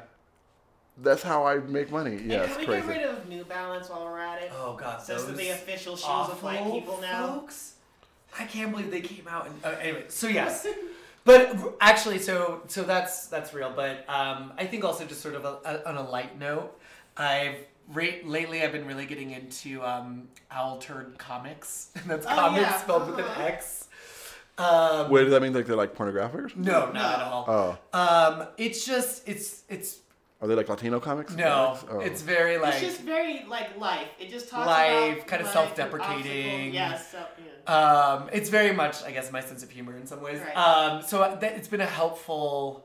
that's how I make money. And Yeah, can it's we crazy. get rid of New Balance while we're at it? Oh god, Since they're those the official shoes awful of white people now. folks. I can't believe they came out and uh, anyway. So yes, but actually, so so that's that's real. But um, I think also just sort of a, a, on a light note, I've re- lately I've been really getting into um, Owl Turd Comix. that's Oh, comics yeah. spelled with an Uh-huh. X. Um, Wait, does that mean like they're like pornographic? or something? no, not at all. Oh, Um, it's just it's it's are they like Latino comics? no, Oh. it's very like it's just very like life. It just talks Life, about kinda self-deprecating. and obstacles. Yes, so, yeah. Um, it's very much, I guess, my sense of humor in some ways. Right. Um, so uh, that, it's been a helpful.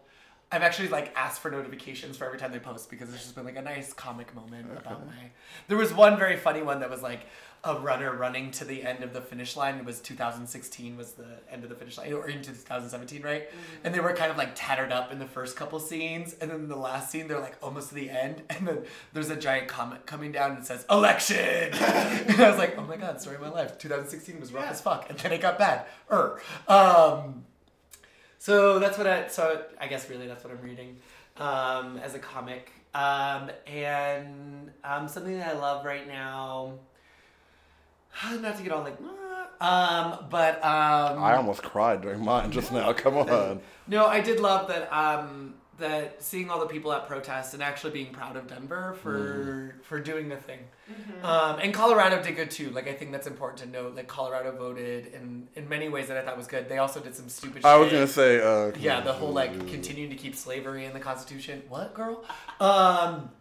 I've actually like asked for notifications for every time they post because it's just been like a nice comic moment about my. There was one very funny one that was like a runner running to the end of the finish line. It was 2016 was the end of the finish line, or into 2017, right? And they were kind of like tattered up in the first couple scenes, and then the last scene they're like almost to the end, and then there's a giant comment coming down and says election, and I was like, oh my god, story of my life. 2016 was rough Yeah. as fuck, and then it got bad. Er, um, so that's what I. So I guess really that's what I'm reading um, as a comic, um, and um, something that I love right now. Not to get all like, "Ah," um, but um, I almost cried during mine just now. Come on. no, I did love that. Um, that seeing all the people at protest and actually being proud of Denver for for doing the thing, um, and Colorado did good too. Like I think that's important to note. Like Colorado voted in in many ways that I thought was good. They also did some stupid. I was gonna say. Uh, Yeah, the whole like continuing to keep slavery in the Constitution. What, girl? Um,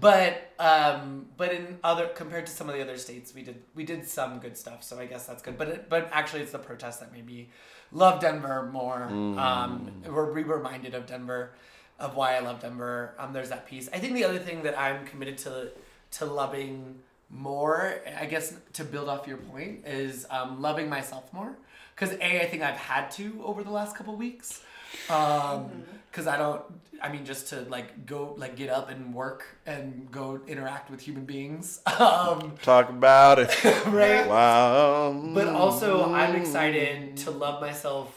but um, but in other compared to some of the other states, we did we did some good stuff. So I guess that's good. But it, but actually, it's the protest that made me love Denver more. Um, we're re reminded of Denver, of why I love Denver. Um, there's that piece. I think the other thing that I'm committed to to loving more, I guess, to build off your point, is um, loving myself more. Because a, I think I've had to over the last couple weeks. Um, because I don't. I mean, just to like go, like get up and work and go interact with human beings. Um, Talk about it. right. Wow. But also, I'm excited to love myself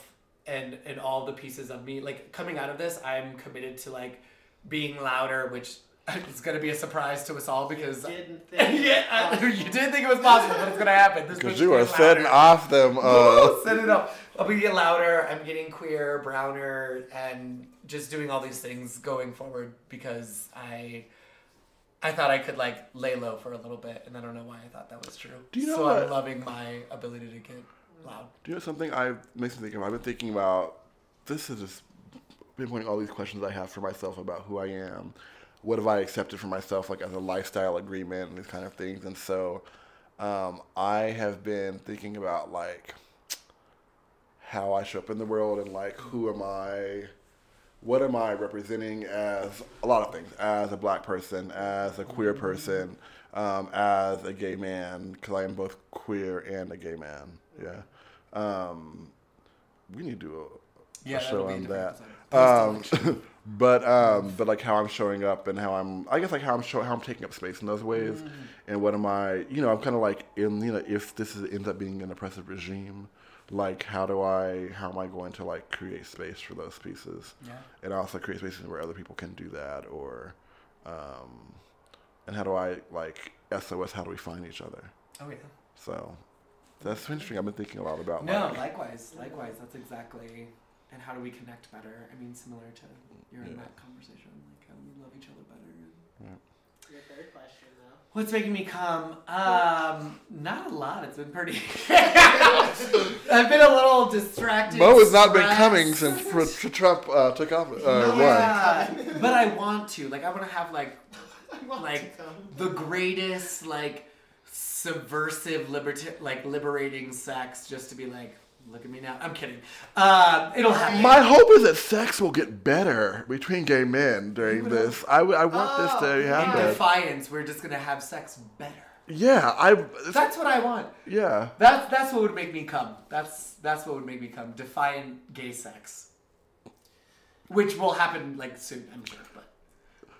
and and all the pieces of me. Like coming out of this, I'm committed to like being louder, which is gonna be a surprise to us all because. Didn't think. yeah, I- you didn't think it was possible, but it's gonna happen. Because you are getting setting off them. Uh, Set it I'll be getting louder. I'm getting queer, browner, and just doing all these things going forward because I I thought I could like lay low for a little bit, and I don't know why I thought that was true. Do you know so what- I'm loving my ability to get loud. Do you know something I makes me think of? I've been thinking about this is just pinpointing all these questions I have for myself about who I am. What have I accepted for myself, like as a lifestyle agreement and these kind of things? And so, um, I have been thinking about like how I show up in the world and like who am I, what am I representing as a lot of things, as a black person, as a queer person, um, as a gay man, because I am both queer and a gay man. Yeah. Um, we need to do a, Yeah, a show on that. Um, but um, but like how I'm showing up and how I'm, I guess like how I'm showing, how I'm taking up space in those ways, Mm-hmm. and what am I, you know, I'm kind of like in, you know, if this is, ends up being an oppressive regime, like how do I, how am I going to like create space for those pieces, Yeah. and also create spaces where other people can do that, or, um, and how do I like SOS? How do we find each other? Oh yeah. So that's interesting. I've been thinking a lot about No, like, likewise, likewise. That's exactly. And how do we connect better? I mean, similar to you're in that conversation. Like how do we love each other better? Your third question, though. What's making me come? Um, not a lot. It's been pretty. I've been a little distracted. Mo has not been stressed. coming since Tr- Tr- Trump uh, took off. Uh, won. yeah, but I want to. Like, I want to have like want like to come. the greatest like subversive liberta- like liberating sex just to be like look at me now. I'm kidding. Um it'll happen. My hope is that sex will get better between gay men during this. I, w- I want Oh, this to in happen. defiance we're just gonna have sex better. Yeah, I. that's what i want. Yeah, that's that's what would make me come. That's that's what would make me come. Defiant gay sex. Which will happen like soon i'm sure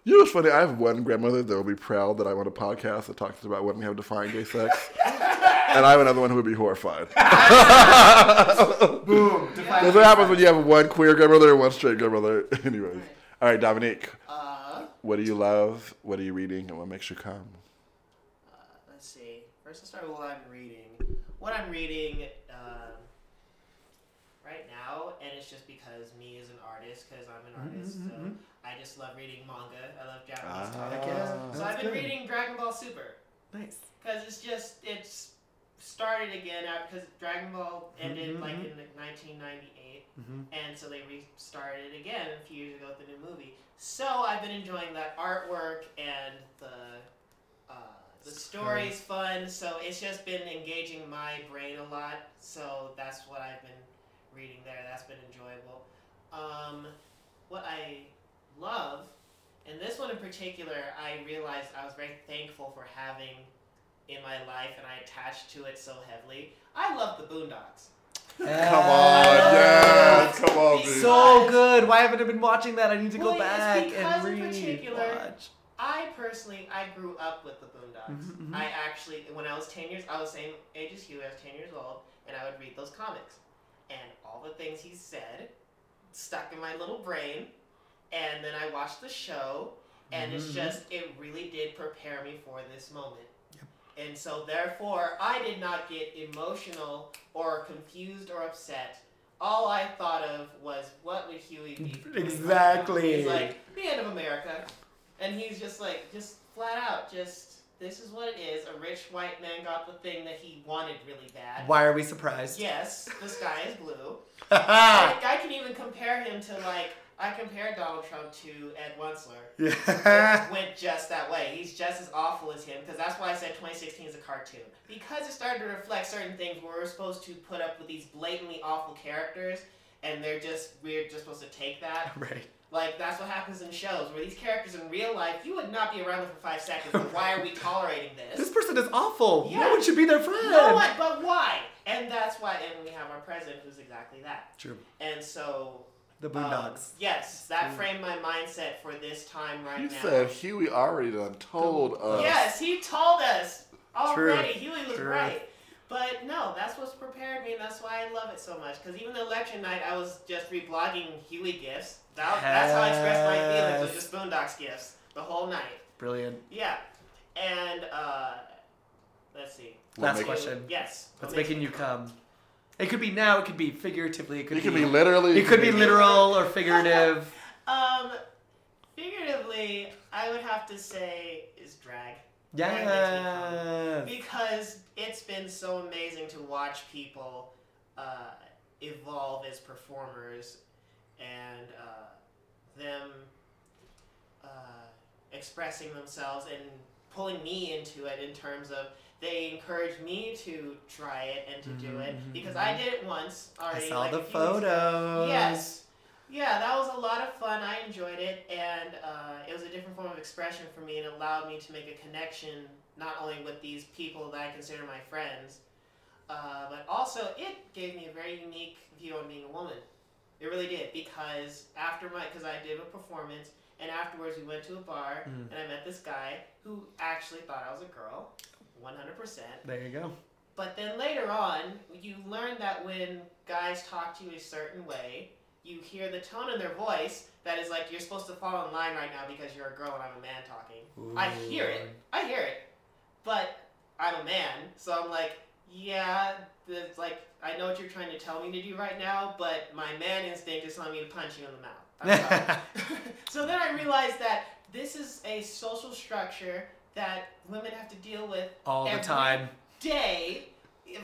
you know what's funny? I have one grandmother that will be proud that I want a podcast that talks about when we have defined gay sex, and I have another one who would be horrified. boom defiant That's what happens when you have one queer grandmother and one straight grandmother. Anyways, all right, Dominique, Uh, what do you love? What are you reading, and what makes you come? uh, let's see. First, I'll start with what I'm reading. What I'm reading um, right now, and it's just because me as an artist, because I'm an artist, so I just love reading manga. I love Japanese Ah, comics. yeah. So I've been good. reading Dragon Ball Super. nice Because it's just, it's started again because Dragon Ball ended Mhm, like in like, 1998. Mhm. And so they restarted it again a few years ago with the new movie. So I've been enjoying that artwork and the uh, the story's fun. So it's just been engaging my brain a lot. So that's what I've been reading there. That's been enjoyable. Um, what I love, and this one in particular, I realized I was very thankful for having in my life, and I attached to it so heavily. I love the Boondocks. Come on, yes, come on, dude. So good. Why haven't I been watching that? I need to go Well, it's back because and in read. particular- Watch. I personally, I grew up with the Boondocks. Mhm, mhm. I actually, when I was 10 years, I was same age as Huey, I was 10 years old, and I would read those comics. And all the things he said stuck in my little brain, and then I watched the show, and it's Mhm. just, it really did prepare me for this moment. And so, therefore, I did not get emotional or confused or upset. All I thought of was, what would Huey be? Exactly. He's like, the end of America. And he's just like, just flat out, just, this is what it is. A rich white man got the thing that he wanted really bad. Why are we surprised? Yes, the sky is blue. I, I can even compare him to, like, I compare Donald Trump to Ed Wuncler. yeah. It went just that way. He's just as awful as him because that's why I said 2016 is a cartoon. Because it started to reflect certain things where we're supposed to put up with these blatantly awful characters and they're just, we're just supposed to take that. right. Like, that's what happens in shows where these characters in real life, you would not be around them for five seconds, but why are we tolerating This this? person is awful. Yeah. No one should be their friend. No one, but why? And that's why, and we have our president who's exactly that. True. And so, The um, Boondocks. yes, that True. framed my mindset for this time right You now. said Huey already done told us. Yes, he told us True. already. Huey was True. right. But no, that's what's prepared me, and that's why I love it so much. Because even the election night, I was just reblogging Huey gifts. That, That's how I expressed my feelings. Was Yes. just Boondocks gifts the whole night. Brilliant. Yeah, and uh, let's see. Last question. Yes. What's what makes making me you come? It could be now. It could be figuratively. It could It be. could be literally. It could be literal or figurative. Um, figuratively, I would have to say is drag. Drag makes me Yeah. because it's been so amazing to watch people uh, evolve as performers and uh, them uh, expressing themselves and pulling me into it in terms of they encouraged me to try it and to do it Mhm, because. I did it once already. I saw like the a few weeks ago. photos. Yes. Yeah, that was a lot of fun. I enjoyed it, and uh, it was a different form of expression for me, and it allowed me to make a connection not only with these people that I consider my friends, uh, but also it gave me a very unique view on being a woman. It really did because after my because I did a performance, and afterwards we went to a bar, Mm. and I met this guy who actually thought I was a girl, one hundred percent. There you go. But then later on, you learn that when guys talk to you a certain way, you hear the tone in their voice that is like you're supposed to fall in line right now because you're a girl and I'm a man talking. I hear it. I hear it. But I'm a man, so I'm like, yeah, it's like I know what you're trying to tell me to do right now, but my man instinct is telling me to punch you in the mouth. So then I realized that this is a social structure that women have to deal with All the time. day,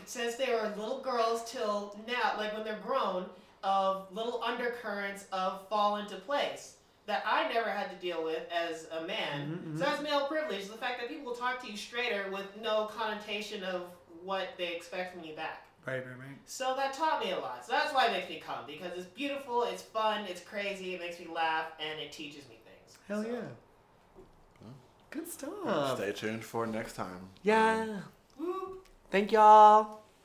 since they were little girls till now, like when they're grown, of little undercurrents of fall into place that I never had to deal with as a man. Mhm, So that's male privilege, the fact that people will talk to you straighter with no connotation of what they expect from you back. Right, right, right. So that taught me a lot. So that's why it makes me come because it's beautiful, it's fun, it's crazy, it makes me laugh, and it teaches me things. Hell So- yeah. Good stuff. Stay tuned for next time. Yeah. Woo. Thank y'all.